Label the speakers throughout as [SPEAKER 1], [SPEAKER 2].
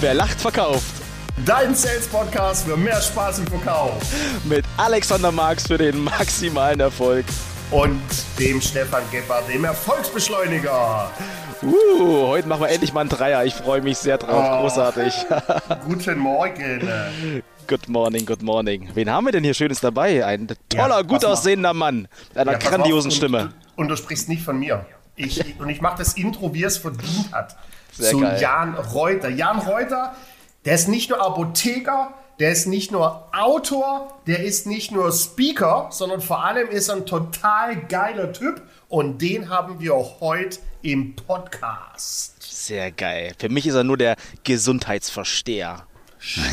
[SPEAKER 1] Wer lacht, verkauft.
[SPEAKER 2] Dein Sales Podcast für mehr Spaß im Verkauf.
[SPEAKER 1] Mit Alexander Marx für den maximalen Erfolg.
[SPEAKER 2] Und dem Stefan Gebhardt, dem Erfolgsbeschleuniger.
[SPEAKER 1] Uh, heute machen wir endlich mal einen Dreier. Ich freue mich sehr drauf. Oh, Großartig.
[SPEAKER 2] Guten Morgen.
[SPEAKER 1] Good morning, good morning. Wen haben wir denn hier Schönes dabei? Ein toller, ja, gut aussehender Mann mit einer ja, grandiosen
[SPEAKER 2] und,
[SPEAKER 1] Stimme.
[SPEAKER 2] Und du sprichst nicht von mir. Ich, und ich mache das Intro, wie es verdient hat. Sehr zu geil. Jan Reuter. Jan Reuter, der ist nicht nur Apotheker, der ist nicht nur Autor, der ist nicht nur Speaker, sondern vor allem ist er ein total geiler Typ. Und den haben wir auch heute im Podcast.
[SPEAKER 1] Sehr geil. Für mich ist er nur der Gesundheitsversteher.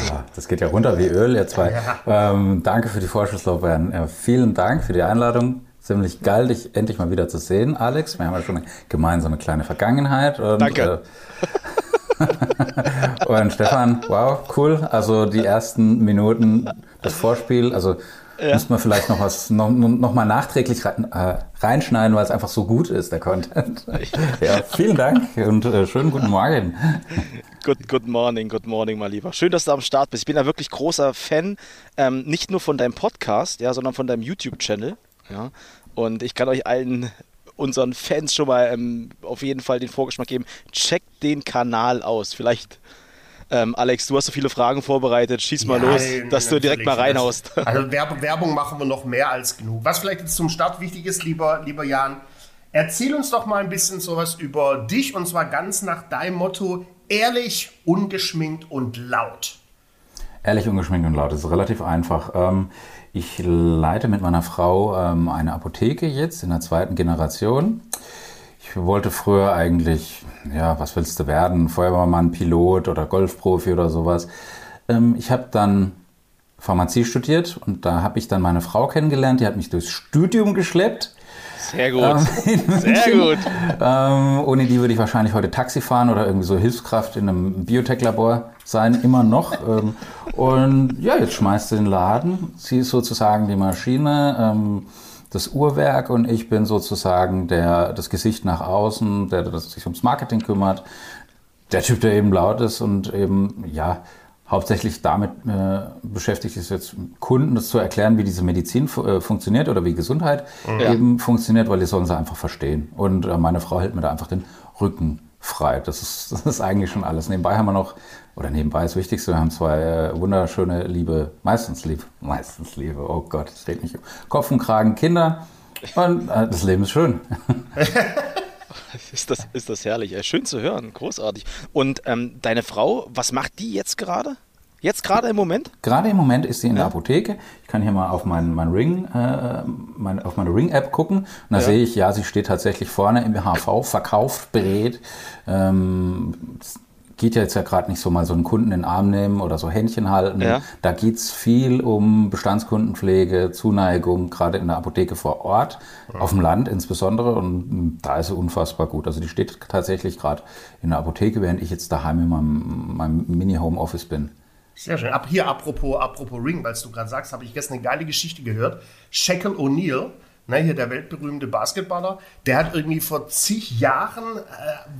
[SPEAKER 3] Ja, das geht ja runter wie Öl, ihr zwei. Ja. Ähm, danke für die Vorschusslorbeeren. Ja, vielen Dank für die Einladung. Ziemlich geil, dich endlich mal wieder zu sehen, Alex. Wir haben ja schon eine gemeinsame kleine Vergangenheit. Und,
[SPEAKER 1] danke.
[SPEAKER 3] Äh, und Stefan, wow, cool. Also die ersten Minuten das Vorspiel, also ja. Müsste man vielleicht noch was noch, noch mal nachträglich äh, reinschneiden, weil es einfach so gut ist, der Content. ja, vielen Dank und äh, schönen guten Morgen.
[SPEAKER 1] Good, good morning, good morning, mal lieber. Schön, dass du am Start bist. Ich bin ja wirklich großer Fan, ähm, nicht nur von deinem Podcast, ja, sondern von deinem YouTube-Channel. Ja. Und ich kann euch allen unseren Fans schon mal ähm, auf jeden Fall den Vorgeschmack geben. Checkt den Kanal aus. Vielleicht ähm, Alex, du hast so viele Fragen vorbereitet. Schieß mal ja, los, dass du direkt mal reinhaust.
[SPEAKER 2] Also Werbung machen wir noch mehr als genug. Was vielleicht jetzt zum Start wichtig ist, lieber, lieber Jan, erzähl uns doch mal ein bisschen sowas über dich und zwar ganz nach deinem Motto: ehrlich, ungeschminkt und laut.
[SPEAKER 3] Ehrlich, ungeschminkt und laut, das ist relativ einfach. Ähm, ich leite mit meiner Frau ähm, eine Apotheke jetzt in der zweiten Generation. Ich wollte früher eigentlich, ja, was willst du werden? Feuerwehrmann, Pilot oder Golfprofi oder sowas. Ähm, ich habe dann Pharmazie studiert und da habe ich dann meine Frau kennengelernt. Die hat mich durchs Studium geschleppt.
[SPEAKER 1] Sehr gut. Ähm, Sehr gut.
[SPEAKER 3] Ähm, ohne die würde ich wahrscheinlich heute Taxi fahren oder irgendwie so Hilfskraft in einem Biotech-Labor sein, immer noch. ähm, und ja, jetzt schmeißt sie den Laden. Sie ist sozusagen die Maschine. Ähm, das Uhrwerk und ich bin sozusagen der, das Gesicht nach außen, der, der sich ums Marketing kümmert. Der Typ, der eben laut ist und eben, ja, hauptsächlich damit äh, beschäftigt ist jetzt Kunden das zu erklären, wie diese Medizin äh, funktioniert oder wie Gesundheit ja. eben funktioniert, weil die sollen sie einfach verstehen. Und äh, meine Frau hält mir da einfach den Rücken frei. Das ist, das ist eigentlich schon alles. Nebenbei haben wir noch, oder nebenbei ist das Wichtigste, wir haben zwei äh, wunderschöne, liebe, meistens liebe, meistens liebe, oh Gott, es steht nicht Kopf und Kragen Kinder. Und äh, das Leben ist schön.
[SPEAKER 1] ist, das, ist das herrlich. Schön zu hören, großartig. Und ähm, deine Frau, was macht die jetzt gerade? Jetzt gerade im Moment?
[SPEAKER 3] Gerade im Moment ist sie in ja. der Apotheke. Ich kann hier mal auf mein, mein Ring, äh, mein, auf meine Ring-App gucken und da ja. sehe ich, ja, sie steht tatsächlich vorne im HV, verkauft, berät. Ähm, geht ja jetzt ja gerade nicht so mal so einen Kunden in den Arm nehmen oder so Händchen halten. Ja. Da geht es viel um Bestandskundenpflege, Zuneigung, gerade in der Apotheke vor Ort, ja. auf dem Land insbesondere. Und da ist sie unfassbar gut. Also die steht tatsächlich gerade in der Apotheke, während ich jetzt daheim in meinem, meinem Mini-Home-Office bin.
[SPEAKER 2] Sehr schön. Ab hier, apropos, apropos Ring, weil du gerade sagst, habe ich gestern eine geile Geschichte gehört. Shaquille O'Neal, ne, hier der weltberühmte Basketballer, der hat irgendwie vor zig Jahren, äh,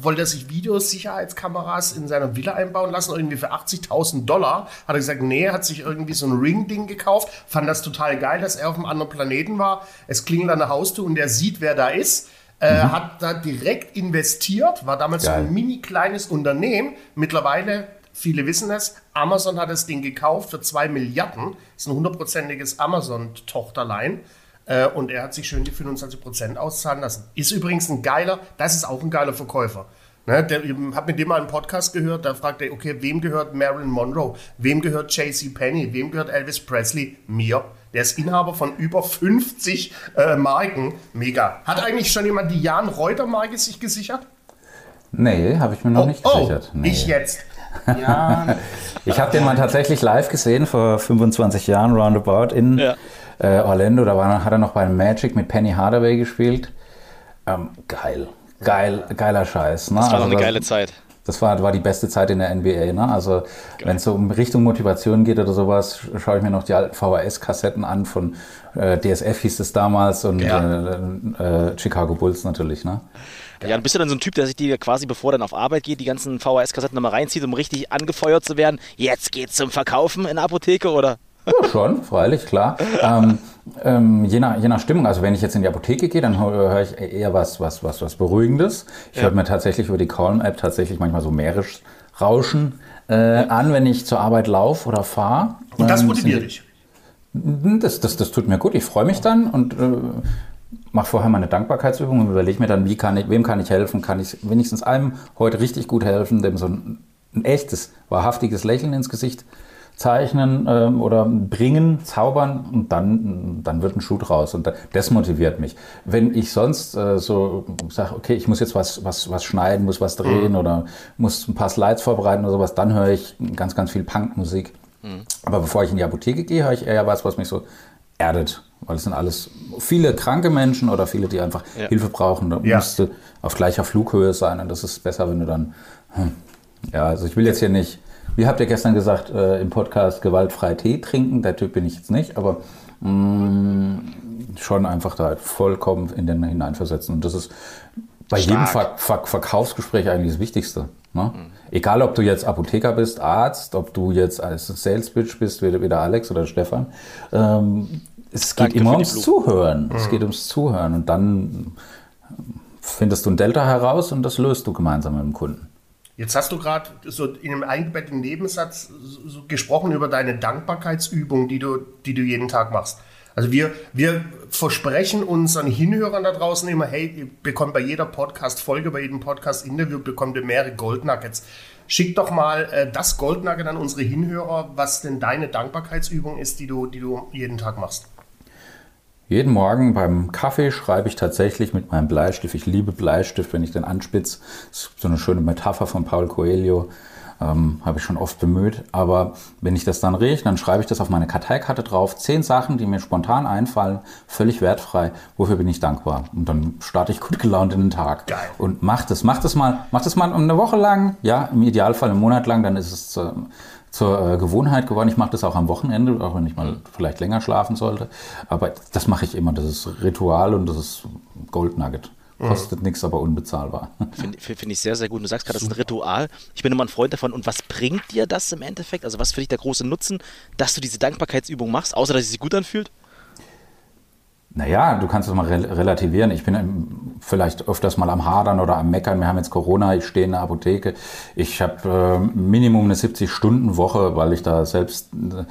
[SPEAKER 2] wollte er sich Videos, Sicherheitskameras in seiner Villa einbauen lassen, irgendwie für 80.000 Dollar. Hat er gesagt, nee, hat sich irgendwie so ein Ring-Ding gekauft, fand das total geil, dass er auf einem anderen Planeten war. Es klingelt an der Haustür und der sieht, wer da ist. Äh, mhm. Hat da direkt investiert, war damals Geil. so ein mini kleines Unternehmen. Mittlerweile Viele wissen es. Amazon hat das Ding gekauft für 2 Milliarden. Das ist ein hundertprozentiges Amazon-Tochterlein. Äh, und er hat sich schön die 25% auszahlen lassen. Ist übrigens ein geiler, das ist auch ein geiler Verkäufer. Ne, der hat mit dem mal einen Podcast gehört, da fragt er, okay, wem gehört Marilyn Monroe? Wem gehört J.C. Penny? Wem gehört Elvis Presley? Mir. Der ist Inhaber von über 50 äh, Marken. Mega. Hat eigentlich schon jemand die Jan Reuter Marke sich gesichert?
[SPEAKER 3] Nee, habe ich mir noch oh, nicht gesichert.
[SPEAKER 2] Oh, nee. Ich jetzt.
[SPEAKER 3] Ja. ich habe den mal tatsächlich live gesehen vor 25 Jahren roundabout in ja. Äh, Orlando. Da war, hat er noch bei Magic mit Penny Hardaway gespielt. Ähm, geil. Geil, geiler Scheiß.
[SPEAKER 1] Ne? Das war also eine das, geile Zeit.
[SPEAKER 3] Das war, war die beste Zeit in der NBA. Ne? Also wenn es so um Richtung Motivation geht oder sowas, schaue ich mir noch die alten VHS-Kassetten an von äh, DSF hieß es damals und ja. äh, äh, Chicago Bulls natürlich. Ne?
[SPEAKER 1] Ja, bist du dann so ein Typ, der sich die quasi, bevor er dann auf Arbeit geht, die ganzen VHS-Kassetten nochmal reinzieht, um richtig angefeuert zu werden. Jetzt geht's zum Verkaufen in der Apotheke, oder?
[SPEAKER 3] Ja, schon, freilich, klar. ähm, ähm, je, nach, je nach Stimmung, also wenn ich jetzt in die Apotheke gehe, dann höre ich eher was, was, was, was Beruhigendes. Ich ja. höre mir tatsächlich über die Calm-App tatsächlich manchmal so Meeresrauschen äh, an, wenn ich zur Arbeit laufe oder fahre.
[SPEAKER 2] Und das ähm, motiviert dich?
[SPEAKER 3] Das, das, das tut mir gut. Ich freue mich dann und äh, mache vorher meine Dankbarkeitsübung und überlege mir dann, wie kann ich, wem kann ich helfen? Kann ich wenigstens einem heute richtig gut helfen, dem so ein, ein echtes, wahrhaftiges Lächeln ins Gesicht zeichnen ähm, oder bringen, zaubern und dann, dann wird ein Schuh draus. Und das motiviert mich. Wenn ich sonst äh, so sage, okay, ich muss jetzt was, was, was schneiden, muss was drehen mhm. oder muss ein paar Slides vorbereiten oder sowas, dann höre ich ganz, ganz viel Punkmusik. Mhm. Aber bevor ich in die Apotheke gehe, höre ich eher was, was mich so erdet. Weil es sind alles viele kranke Menschen oder viele, die einfach ja. Hilfe brauchen. Da ja. musst du auf gleicher Flughöhe sein und das ist besser, wenn du dann. Hm, ja, also ich will jetzt hier nicht wie habt ihr gestern gesagt äh, im Podcast, gewaltfrei Tee trinken? Der Typ bin ich jetzt nicht, aber mh, mm, schon einfach da vollkommen in den hineinversetzen. Und das ist bei Stark. jedem Ver Ver Verkaufsgespräch eigentlich das Wichtigste. Ne? Mhm. Egal, ob du jetzt Apotheker bist, Arzt, ob du jetzt als Sales Pitch bist, wie, wie der Alex oder Stefan. Ähm, es geht Danke immer ums Zuhören. Mhm. Es geht ums Zuhören. Und dann findest du ein Delta heraus und das löst du gemeinsam mit dem Kunden.
[SPEAKER 2] Jetzt hast du gerade so in einem eingebetteten Nebensatz so gesprochen über deine Dankbarkeitsübung, die du, die du jeden Tag machst. Also wir, wir versprechen unseren Hinhörern da draußen immer, hey, ihr bekommt bei jeder Podcast-Folge, bei jedem Podcast-Interview, bekommt ihr mehrere Goldnuggets. Schick doch mal äh, das Goldnugget an unsere Hinhörer, was denn deine Dankbarkeitsübung ist, die du, die du jeden Tag machst.
[SPEAKER 3] Jeden Morgen beim Kaffee schreibe ich tatsächlich mit meinem Bleistift. Ich liebe Bleistift, wenn ich den anspitze. Das ist so eine schöne Metapher von Paul Coelho. Ähm, Habe ich schon oft bemüht. Aber wenn ich das dann rieche, dann schreibe ich das auf meine Karteikarte drauf. Zehn Sachen, die mir spontan einfallen, völlig wertfrei. Wofür bin ich dankbar? Und dann starte ich gut gelaunt in den Tag.
[SPEAKER 2] Geil.
[SPEAKER 3] Und mach das, mach das mal, mach das mal eine Woche lang, ja, im Idealfall einen Monat lang, dann ist es äh, zur äh, Gewohnheit geworden. Ich mache das auch am Wochenende, auch wenn ich mal vielleicht länger schlafen sollte. Aber das mache ich immer. Das ist Ritual und das ist Gold Nugget. Kostet mhm. nichts, aber unbezahlbar.
[SPEAKER 1] Finde find ich sehr, sehr gut. Du sagst gerade, das ist ein Ritual. Ich bin immer ein Freund davon. Und was bringt dir das im Endeffekt? Also was für dich der große Nutzen, dass du diese Dankbarkeitsübung machst, außer dass sie sich gut anfühlt?
[SPEAKER 3] Naja, du kannst es mal relativieren. Ich bin vielleicht öfters mal am Hadern oder am Meckern. Wir haben jetzt Corona, ich stehe in der Apotheke. Ich habe äh, Minimum eine 70-Stunden-Woche, weil ich da selbst äh,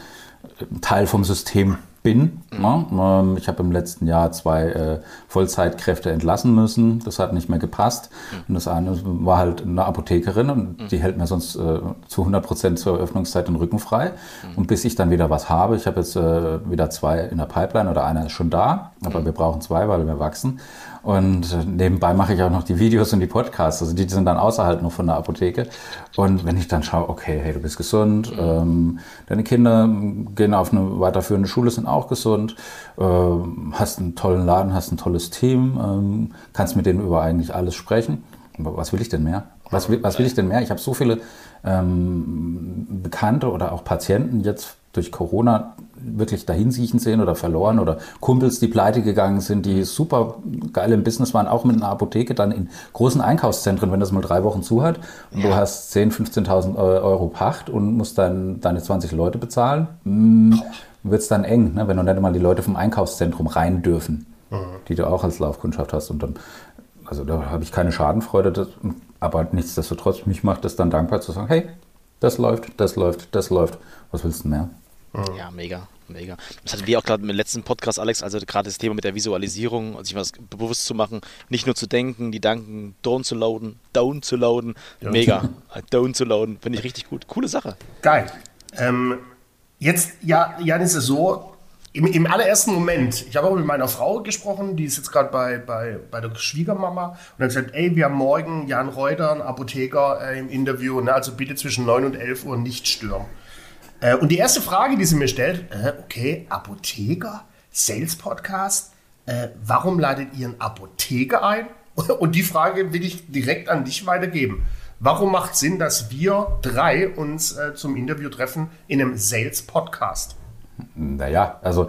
[SPEAKER 3] Teil vom System bin. Ne? Ich habe im letzten Jahr zwei äh, Vollzeitkräfte entlassen müssen. Das hat nicht mehr gepasst. Und das eine war halt eine Apothekerin und mhm. die hält mir sonst äh, zu 100 Prozent zur Öffnungszeit den Rücken frei. Mhm. Und bis ich dann wieder was habe, ich habe jetzt äh, wieder zwei in der Pipeline oder einer ist schon da, aber mhm. wir brauchen zwei, weil wir wachsen. Und äh, nebenbei mache ich auch noch die Videos und die Podcasts. Also die sind dann außerhalb noch von der Apotheke. Und wenn ich dann schaue, okay, hey, du bist gesund, mhm. ähm, deine Kinder gehen auf eine weiterführende Schule, sind auch gesund, äh, hast einen tollen Laden, hast ein tolles Team, ähm, kannst mit denen über eigentlich alles sprechen. Aber was will ich denn mehr? Was will, was will ich denn mehr? Ich habe so viele ähm, Bekannte oder auch Patienten jetzt durch Corona wirklich dahinsiechen sehen oder verloren oder Kumpels, die pleite gegangen sind, die super geil im Business waren, auch mit einer Apotheke, dann in großen Einkaufszentren, wenn das mal drei Wochen zu hat und ja. du hast 10.000, 15.000 Euro Pacht und musst dann deine 20 Leute bezahlen, mm, wird es dann eng, ne, wenn du nicht mal die Leute vom Einkaufszentrum rein dürfen, mhm. die du auch als Laufkundschaft hast und dann also da habe ich keine Schadenfreude, das, aber nichtsdestotrotz, mich macht es dann dankbar zu sagen, hey, das läuft, das läuft, das läuft. Was willst du mehr?
[SPEAKER 1] Mhm. Ja, mega, mega. Das hatten wir auch gerade im letzten Podcast, Alex, also gerade das Thema mit der Visualisierung und sich was bewusst zu machen, nicht nur zu denken, die Danken down zu lauten, down zu lauten, mega, down zu lauten, finde ich richtig gut. Coole Sache.
[SPEAKER 2] Geil. Ähm, jetzt, ja, Jan, ist es so, im, im allerersten Moment, ich habe auch mit meiner Frau gesprochen, die ist jetzt gerade bei, bei, bei der Schwiegermama und hat gesagt, ey, wir haben morgen Jan Reuter, ein Apotheker, äh, im Interview, ne, also bitte zwischen 9 und 11 Uhr nicht stören. Äh, und die erste Frage, die sie mir stellt, äh, okay, Apotheker, Sales Podcast, äh, warum ladet ihr einen Apotheker ein? Und die Frage will ich direkt an dich weitergeben. Warum macht Sinn, dass wir drei uns zum Interview treffen in einem Sales Podcast?
[SPEAKER 3] Naja, also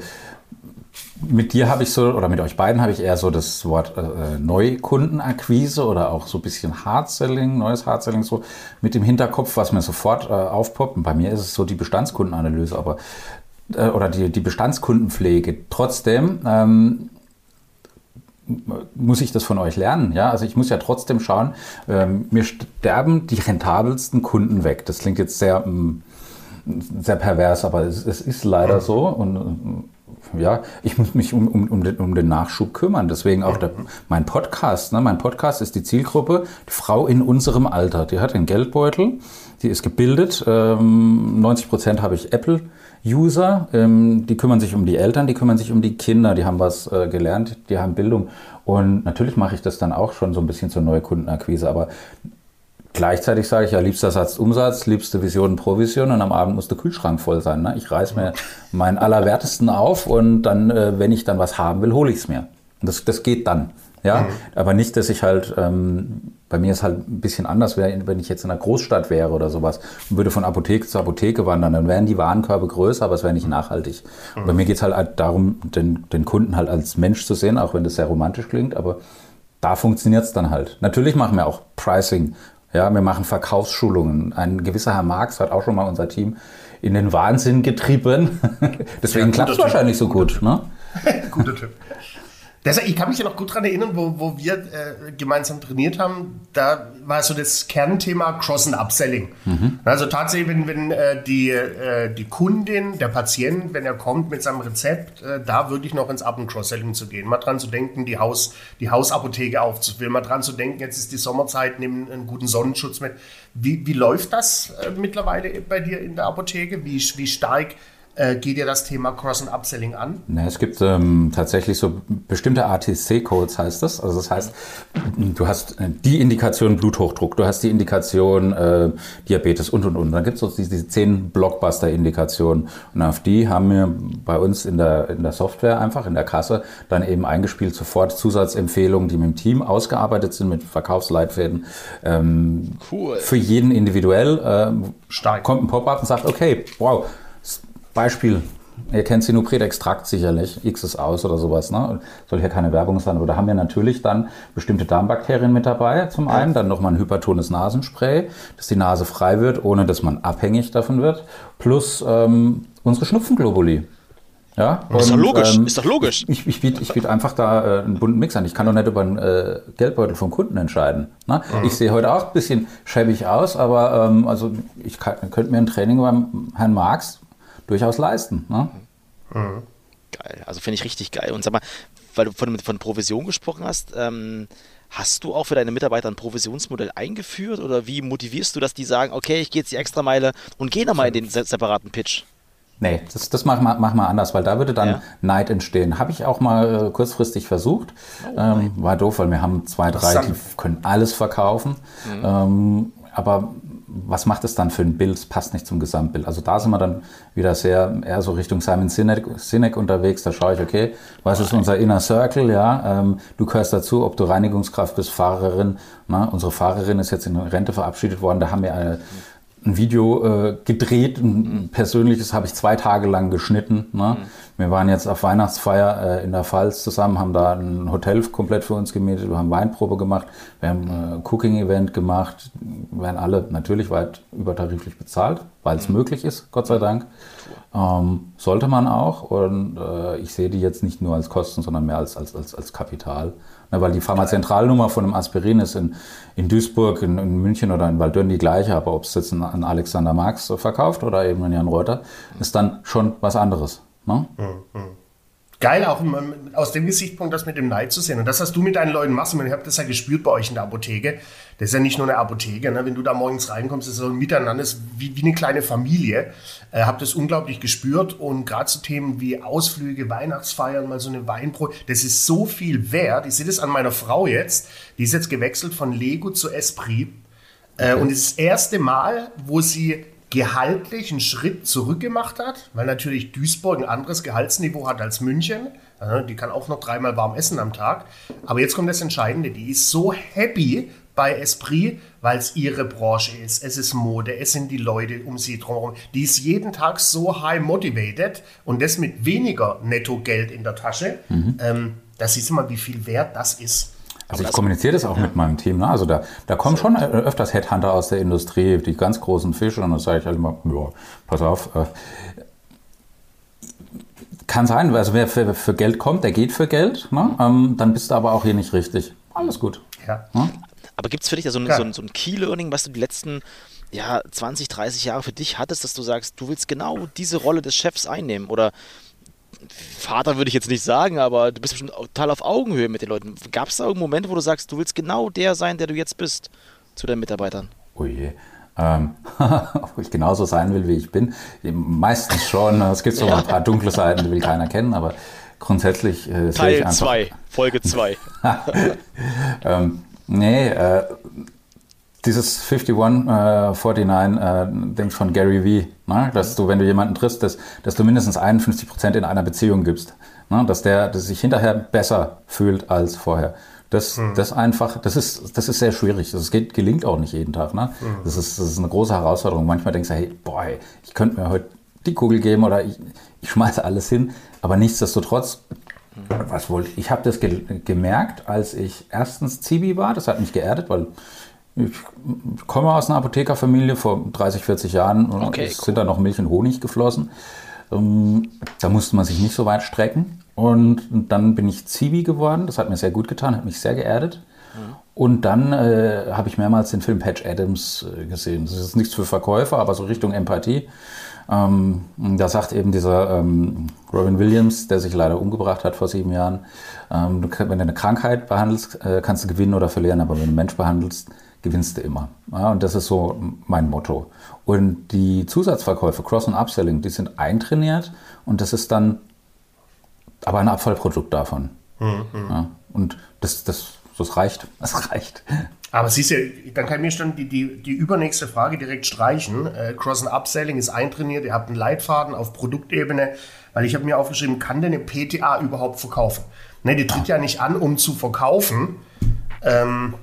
[SPEAKER 3] mit dir habe ich so, oder mit euch beiden habe ich eher so das Wort äh, Neukundenakquise oder auch so ein bisschen Hardselling, neues Hardselling so mit dem Hinterkopf, was mir sofort äh, aufpoppt. Und bei mir ist es so die Bestandskundenanalyse, aber äh, oder die, die Bestandskundenpflege. Trotzdem ähm, muss ich das von euch lernen. Ja, also ich muss ja trotzdem schauen, ähm, mir sterben die rentabelsten Kunden weg. Das klingt jetzt sehr, mm, sehr pervers, aber es, es ist leider so und ja, ich muss mich um, um, um, den, um den Nachschub kümmern. Deswegen auch der, mein Podcast. Ne? Mein Podcast ist die Zielgruppe, die Frau in unserem Alter. Die hat einen Geldbeutel, die ist gebildet. Ähm, 90 Prozent habe ich Apple. User, ähm, die kümmern sich um die Eltern, die kümmern sich um die Kinder, die haben was äh, gelernt, die haben Bildung. Und natürlich mache ich das dann auch schon so ein bisschen zur Neukundenakquise, aber gleichzeitig sage ich ja, liebster Satz Umsatz, liebste Vision Provision und am Abend muss der Kühlschrank voll sein. Ne? Ich reiß mir meinen Allerwertesten auf und dann, äh, wenn ich dann was haben will, hole ich es mir. Und das, das geht dann. Ja, mhm. aber nicht, dass ich halt, ähm, bei mir ist halt ein bisschen anders, wenn ich jetzt in einer Großstadt wäre oder sowas und würde von Apotheke zu Apotheke wandern, dann wären die Warenkörbe größer, aber es wäre nicht nachhaltig. Mhm. Bei mir geht es halt darum, den, den Kunden halt als Mensch zu sehen, auch wenn das sehr romantisch klingt, aber da funktioniert es dann halt. Natürlich machen wir auch Pricing, ja, wir machen Verkaufsschulungen. Ein gewisser Herr Marx hat auch schon mal unser Team in den Wahnsinn getrieben. Deswegen ja, klappt es wahrscheinlich so gut. Ne?
[SPEAKER 2] Guter Tipp. Deshalb, ich kann mich ja noch gut daran erinnern, wo, wo wir äh, gemeinsam trainiert haben, da war so das Kernthema Cross- and Upselling. Mhm. Also tatsächlich, wenn, wenn äh, die, äh, die Kundin, der Patient, wenn er kommt mit seinem Rezept, äh, da wirklich noch ins Up- und Cross-Selling zu gehen. Mal dran zu denken, die, Haus, die Hausapotheke aufzufüllen, mal dran zu denken, jetzt ist die Sommerzeit, nimm einen guten Sonnenschutz mit. Wie, wie läuft das äh, mittlerweile bei dir in der Apotheke? Wie, wie stark äh, geht dir das Thema Cross- und Upselling an?
[SPEAKER 3] Na, es gibt ähm, tatsächlich so bestimmte ATC-Codes, heißt das. Also das heißt, du hast äh, die Indikation Bluthochdruck, du hast die Indikation äh, Diabetes und, und, und. Dann gibt es so diese, diese zehn Blockbuster-Indikationen. Und auf die haben wir bei uns in der, in der Software einfach, in der Kasse, dann eben eingespielt sofort Zusatzempfehlungen, die mit dem Team ausgearbeitet sind, mit Verkaufsleitfäden. Ähm, cool. Für jeden individuell äh, Stark. kommt ein Pop-up und sagt, okay, wow, Beispiel, ihr kennt Sinupret-Extrakt sicherlich, X ist aus oder sowas, ne? Soll hier keine Werbung sein, aber da haben wir natürlich dann bestimmte Darmbakterien mit dabei, zum einen, dann nochmal ein hypertones Nasenspray, dass die Nase frei wird, ohne dass man abhängig davon wird, plus ähm, unsere Schnupfenglobuli. Ja,
[SPEAKER 1] und, ist doch logisch. Ähm, ist doch logisch.
[SPEAKER 3] Ich, ich biete ich biet einfach da äh, einen bunten Mix an. Ich kann doch nicht über einen äh, Geldbeutel vom Kunden entscheiden. Ne? Mhm. Ich sehe heute auch ein bisschen schäbig aus, aber ähm, also ich kann, könnte mir ein Training beim Herrn Marx durchaus leisten. Ne?
[SPEAKER 1] Mhm. Geil, also finde ich richtig geil. Und sag mal, weil du von, von Provision gesprochen hast, ähm, hast du auch für deine Mitarbeiter ein Provisionsmodell eingeführt oder wie motivierst du, dass die sagen, okay, ich gehe jetzt die extra Meile und gehe nochmal in den separaten Pitch?
[SPEAKER 3] Nee, das, das mach, mal, mach mal anders, weil da würde dann ja. Neid entstehen. Habe ich auch mal äh, kurzfristig versucht. Oh, ähm, war doof, weil wir haben zwei, drei, die können alles verkaufen. Mhm. Ähm, aber was macht es dann für ein Bild? Es passt nicht zum Gesamtbild. Also da sind wir dann wieder sehr eher so Richtung Simon Sinek, Sinek unterwegs. Da schaue ich, okay, was ist unser Inner Circle? Ja, ähm, du gehörst dazu, ob du Reinigungskraft bist, Fahrerin. Na, unsere Fahrerin ist jetzt in Rente verabschiedet worden. Da haben wir eine, ein Video äh, gedreht, ein persönliches habe ich zwei Tage lang geschnitten. Ne? Mhm. Wir waren jetzt auf Weihnachtsfeier äh, in der Pfalz zusammen, haben da ein Hotel komplett für uns gemietet, wir haben Weinprobe gemacht, wir haben ein äh, Cooking-Event gemacht, werden alle natürlich weit übertariflich bezahlt, weil es mhm. möglich ist, Gott sei Dank. Ähm, sollte man auch und äh, ich sehe die jetzt nicht nur als Kosten, sondern mehr als, als, als, als Kapital. Ne, weil die Pharmazentralnummer von einem Aspirin ist in, in Duisburg, in, in München oder in Waldürn die gleiche, aber ob es jetzt ein Alexander Marx verkauft oder eben ein Jan Reuter, ist dann schon was anderes. Ne? Mhm.
[SPEAKER 2] Geil, auch aus dem Gesichtspunkt das mit dem Neid zu sehen. Und das, was du mit deinen Leuten machst, ich habe das ja gespürt bei euch in der Apotheke. Das ist ja nicht nur eine Apotheke. Ne? Wenn du da morgens reinkommst, ist so ein Miteinander, ist wie, wie eine kleine Familie. Äh, habe das unglaublich gespürt. Und gerade zu Themen wie Ausflüge, Weihnachtsfeiern, mal so eine Weinbrot, das ist so viel wert. Ich sehe das an meiner Frau jetzt. Die ist jetzt gewechselt von Lego zu Esprit. Äh, okay. Und das, ist das erste Mal, wo sie gehaltlich einen Schritt zurück gemacht hat, weil natürlich Duisburg ein anderes Gehaltsniveau hat als München. Die kann auch noch dreimal warm essen am Tag. Aber jetzt kommt das Entscheidende. Die ist so happy bei Esprit, weil es ihre Branche ist. Es ist Mode, es sind die Leute um sie drumherum. Die ist jeden Tag so high motivated und das mit weniger Netto-Geld in der Tasche. Mhm. Ähm, da siehst du mal, wie viel wert das ist.
[SPEAKER 3] Also ich kommuniziere das auch ja. mit meinem Team. Ne? Also da, da kommen schon öfters Headhunter aus der Industrie, die ganz großen Fische. Und dann sage ich halt immer, ja, pass auf. Äh, kann sein, also wer für, für, Geld kommt, der geht für Geld. Ne? Ähm, dann bist du aber auch hier nicht richtig. Alles gut.
[SPEAKER 1] Ja. Ne? Aber gibt es für dich da so, ein, so, ein, so ein Key-Learning, was du die letzten ja, 20, 30 Jahre für dich hattest, dass du sagst, du willst genau diese Rolle des Chefs einnehmen? Oder Vater würde ich jetzt nicht sagen, aber du bist schon total auf Augenhöhe mit den Leuten. Gab es da irgendeinen Moment, wo du sagst, du willst genau der sein, der du jetzt bist zu deinen Mitarbeitern?
[SPEAKER 3] Oh je. Ähm, ob ich genauso sein will, wie ich bin. Meistens schon. Es gibt so ja. ein paar dunkle Seiten, die will keiner kennen, aber grundsätzlich
[SPEAKER 1] äh, Teil 2, Folge 2.
[SPEAKER 3] ähm, nee, äh, dieses 51, äh, 49 äh, Ding von Gary Vee, ne? dass du, wenn du jemanden triffst, dass, dass du mindestens 51 Prozent in einer Beziehung gibst. Ne? Dass der dass sich hinterher besser fühlt als vorher. Das, mhm. das einfach, das ist, das ist sehr schwierig. Das geht, gelingt auch nicht jeden Tag. Ne? Mhm. Das, ist, das ist eine große Herausforderung. Manchmal denkst du, hey, boah, ich könnte mir heute die Kugel geben oder ich, ich schmeiße alles hin. Aber nichtsdestotrotz, was wohl, ich habe das ge gemerkt, als ich erstens Zibi war. Das hat mich geerdet, weil ich komme aus einer Apothekerfamilie vor 30, 40 Jahren und okay, es cool. sind da noch Milch und Honig geflossen. Ähm, da musste man sich nicht so weit strecken. Und dann bin ich Zivi geworden. Das hat mir sehr gut getan, hat mich sehr geerdet. Mhm. Und dann äh, habe ich mehrmals den Film Patch Adams äh, gesehen. Das ist nichts für Verkäufer, aber so Richtung Empathie. Ähm, da sagt eben dieser ähm, Robin Williams, der sich leider umgebracht hat vor sieben Jahren, ähm, wenn du eine Krankheit behandelst, äh, kannst du gewinnen oder verlieren, aber wenn du einen Mensch behandelst, gewinnst du immer. Ja, und das ist so mein Motto. Und die Zusatzverkäufe, Cross- und Upselling, die sind eintrainiert und das ist dann aber ein Abfallprodukt davon. Mhm. Ja, und das, das, das reicht. Das reicht.
[SPEAKER 2] Aber siehst du, dann kann ich mir schon die, die, die übernächste Frage direkt streichen. Äh, Cross- und Upselling ist eintrainiert, ihr habt einen Leitfaden auf Produktebene, weil ich habe mir aufgeschrieben, kann denn eine PTA überhaupt verkaufen? Ne, die tritt ja nicht an, um zu verkaufen. Ähm,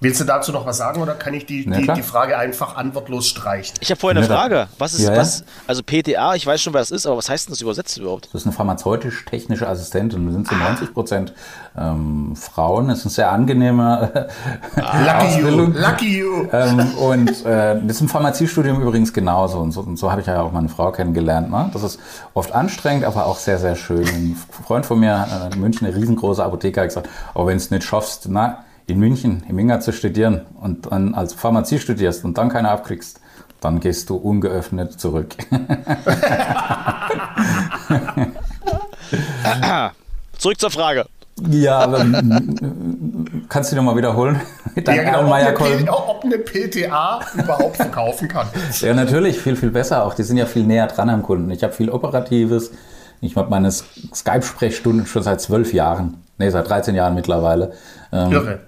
[SPEAKER 2] Willst du dazu noch was sagen oder kann ich die, die, die, Frage einfach antwortlos streichen?
[SPEAKER 1] Ich habe vorher eine Frage. Was ist, ja, was, also PTA, ich weiß schon, was das ist, aber was heißt denn das übersetzt überhaupt?
[SPEAKER 3] Das ist eine pharmazeutisch-technische Assistentin. Wir sind zu 90 Prozent ähm, Frauen. Das ist eine sehr angenehme
[SPEAKER 2] ah, Lucky Ausbildung. You. Lucky you.
[SPEAKER 3] Ähm, und äh, das ist im Pharmaziestudium übrigens genauso. Und so, und so habe ich ja auch meine Frau kennengelernt. Ne? Das ist oft anstrengend, aber auch sehr, sehr schön. Ein Freund von mir äh, in München, eine riesengroße Apotheker, hat gesagt, oh, wenn es nicht schaffst, na, in München, im Inga zu studieren und dann als Pharmazie studierst und dann keine abkriegst, dann gehst du ungeöffnet zurück.
[SPEAKER 1] zurück zur Frage.
[SPEAKER 3] Ja, aber, kannst du nochmal wiederholen?
[SPEAKER 2] Dein ja, genau, ob, eine ob eine PTA überhaupt verkaufen kann.
[SPEAKER 3] Ja, natürlich, viel, viel besser auch. Die sind ja viel näher dran am Kunden. Ich habe viel Operatives. Ich habe meine Skype-Sprechstunden schon seit zwölf Jahren. Nee, seit 13 Jahren mittlerweile. Ähm, Irre.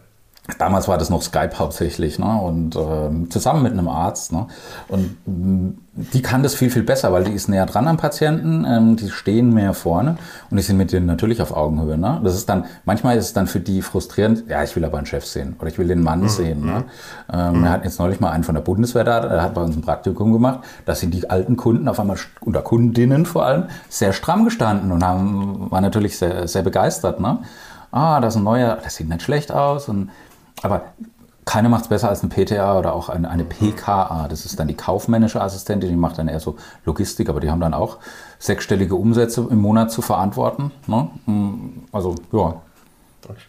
[SPEAKER 3] Damals war das noch Skype hauptsächlich, ne? Und äh, zusammen mit einem Arzt, ne? Und mm, die kann das viel, viel besser, weil die ist näher dran am Patienten, ähm, die stehen mehr vorne und die sind mit denen natürlich auf Augenhöhe. Ne? Das ist dann, manchmal ist es dann für die frustrierend, ja, ich will aber einen Chef sehen oder ich will den Mann mhm. sehen. Ne? Ähm, mhm. Wir hatten jetzt neulich mal einen von der Bundeswehr da, der hat bei uns ein Praktikum gemacht, da sind die alten Kunden auf einmal, oder Kundinnen vor allem, sehr stramm gestanden und haben, waren natürlich sehr, sehr begeistert. Ne? Ah, das ist ein neuer, das sieht nicht schlecht aus und aber keiner macht es besser als ein PTA oder auch eine, eine, PKA. Das ist dann die kaufmännische Assistentin, die macht dann eher so Logistik, aber die haben dann auch sechsstellige Umsätze im Monat zu verantworten. Ne? Also ja,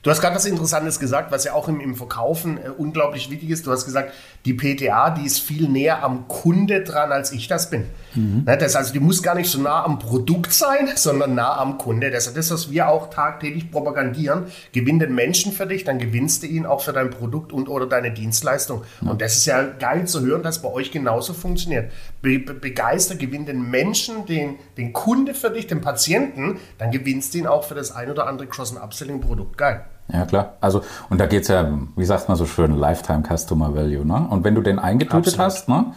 [SPEAKER 2] Du hast gerade was Interessantes gesagt, was ja auch im, im Verkaufen äh, unglaublich wichtig ist. Du hast gesagt, die PTA, die ist viel näher am Kunde dran, als ich das bin. Mhm. Ne, das, also die muss gar nicht so nah am Produkt sein, sondern nah am Kunde. Das ist das, was wir auch tagtäglich propagandieren. Gewinn den Menschen für dich, dann gewinnst du ihn auch für dein Produkt und oder deine Dienstleistung. Mhm. Und das ist ja geil zu hören, dass bei euch genauso funktioniert. Be be begeister, gewinn den Menschen, den, den Kunde für dich, den Patienten, dann gewinnst du ihn auch für das ein oder andere Cross- and Upselling-Produkt. Geil.
[SPEAKER 3] Ja, klar. Also, und da geht es ja, wie sagt man so schön, Lifetime Customer Value. Ne? Und wenn du den eingetütet
[SPEAKER 2] Absolut.
[SPEAKER 3] hast, ne?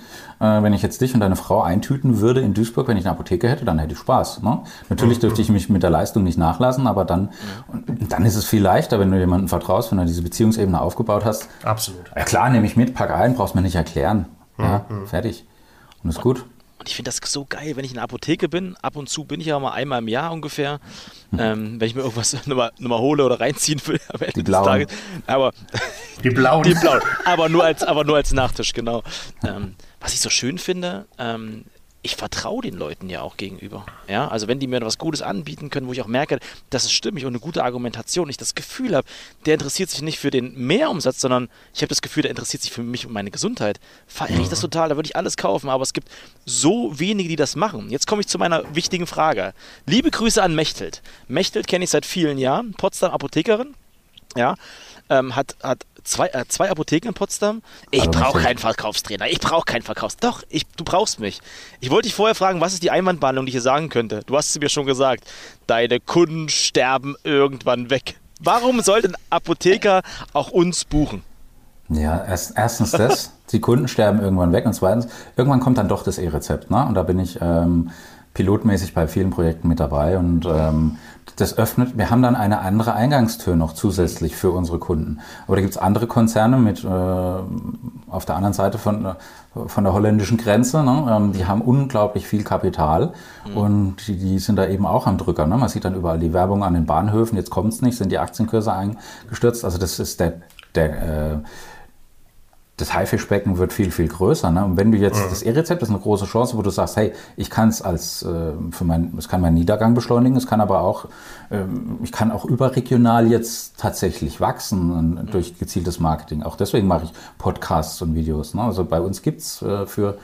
[SPEAKER 3] Äh, wenn ich jetzt dich und deine Frau eintüten würde in Duisburg, wenn ich eine Apotheke hätte, dann hätte ich Spaß. Ne? Natürlich
[SPEAKER 2] Mhm.
[SPEAKER 3] dürfte ich mich mit der Leistung nicht nachlassen, aber dann, und dann ist es viel leichter, wenn du jemandem vertraust, wenn du diese Beziehungsebene aufgebaut hast.
[SPEAKER 2] Absolut.
[SPEAKER 3] Ja klar, nehme ich mit, pack ein, brauchst mir nicht erklären. Ja,
[SPEAKER 2] Mhm.
[SPEAKER 3] fertig. Und ist gut.
[SPEAKER 1] Und ich finde das so geil, wenn ich in der Apotheke bin. Ab und zu bin ich ja mal einmal im Jahr ungefähr. Ähm, wenn ich mir irgendwas nochmal noch mal hole oder reinziehen will am Ende
[SPEAKER 3] Die
[SPEAKER 1] des
[SPEAKER 3] blauen.
[SPEAKER 1] Tages. Aber
[SPEAKER 2] Die blauen.
[SPEAKER 1] die blauen. aber, nur als, aber nur als Nachtisch, genau. Ähm, was ich so schön finde, ähm, ich vertraue den Leuten ja auch gegenüber. Ja, also wenn die mir was Gutes anbieten können, wo ich auch merke, das ist stimmig und eine gute Argumentation, ich das Gefühl habe, der interessiert sich nicht für den Mehrumsatz, sondern ich habe das Gefühl, der interessiert sich für mich und meine Gesundheit. Feiere ich das total, da würde ich alles kaufen, aber es gibt so wenige, die das machen. Jetzt komme ich zu meiner wichtigen Frage. Liebe Grüße an Mechtelt. Mechtelt kenne ich seit vielen Jahren, Potsdam Apothekerin. Ja, ähm, hat, hat zwei, äh, zwei Apotheken in Potsdam. Ich brauche keinen Verkaufstrainer. Ich brauche keinen Verkaufs. Doch, ich, du brauchst mich. Ich wollte dich vorher fragen, was ist die Einwandbehandlung, die ich hier sagen könnte? Du hast es mir schon gesagt. Deine Kunden sterben irgendwann weg. Warum sollte ein Apotheker auch uns buchen?
[SPEAKER 3] Ja, erst, erstens das, die Kunden sterben irgendwann weg und zweitens, irgendwann kommt dann doch das E-Rezept. Ne? Und da bin ich ähm, pilotmäßig bei vielen Projekten mit dabei und ähm, das öffnet, wir haben dann eine andere Eingangstür noch zusätzlich für unsere Kunden. Aber da gibt es andere Konzerne mit äh, auf der anderen Seite von, äh, von der holländischen Grenze, ne? ähm, die haben unglaublich viel Kapital und die, die sind da eben auch am Drücker. Ne? Man sieht dann überall die Werbung an den Bahnhöfen, jetzt kommt es nicht, sind die Aktienkurse eingestürzt. Also das ist der, der äh, das Haifischbecken wird viel, viel größer. Ne? Und wenn du jetzt, das E-Rezept ist eine große Chance, wo du sagst, hey, ich kann es als, äh, für mein, es kann meinen Niedergang beschleunigen, es kann aber auch, ähm, ich kann auch überregional jetzt tatsächlich wachsen äh, durch gezieltes Marketing. Auch deswegen mache ich Podcasts und Videos. Ne? Also bei uns gibt's äh, für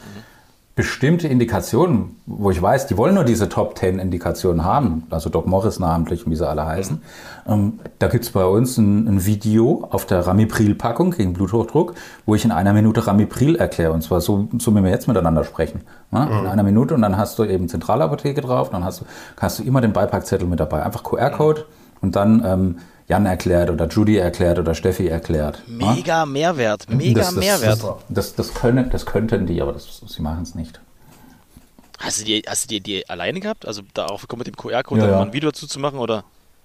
[SPEAKER 3] bestimmte Indikationen, wo ich weiß, die wollen nur diese Top 10 Indikationen haben, also Doc Morris namentlich und wie sie alle heißen. Ähm, da gibt's bei uns ein, ein Video auf der Ramipril-Packung gegen Bluthochdruck, wo ich in einer Minute Ramipril erkläre. Und zwar so, so wie wir jetzt miteinander sprechen. Ne? In einer Minute und dann hast du eben Zentralapotheke drauf, dann hast du, hast du immer den Beipackzettel mit dabei. Einfach QR-Code und dann ähm, Jan erklärt oder Judy erklärt oder Steffi erklärt. ne?
[SPEAKER 1] Mega Mehrwert, mega
[SPEAKER 3] das, das,
[SPEAKER 1] Mehrwert.
[SPEAKER 3] Das, das, das, können, das könnten die, aber das, sie machen es nicht.
[SPEAKER 1] Hast du die, hast du die, die alleine gehabt? Also darauf gekommen mit dem QR-Code,
[SPEAKER 3] Ja, ja.
[SPEAKER 1] ein Video dazu zu machen? Oder?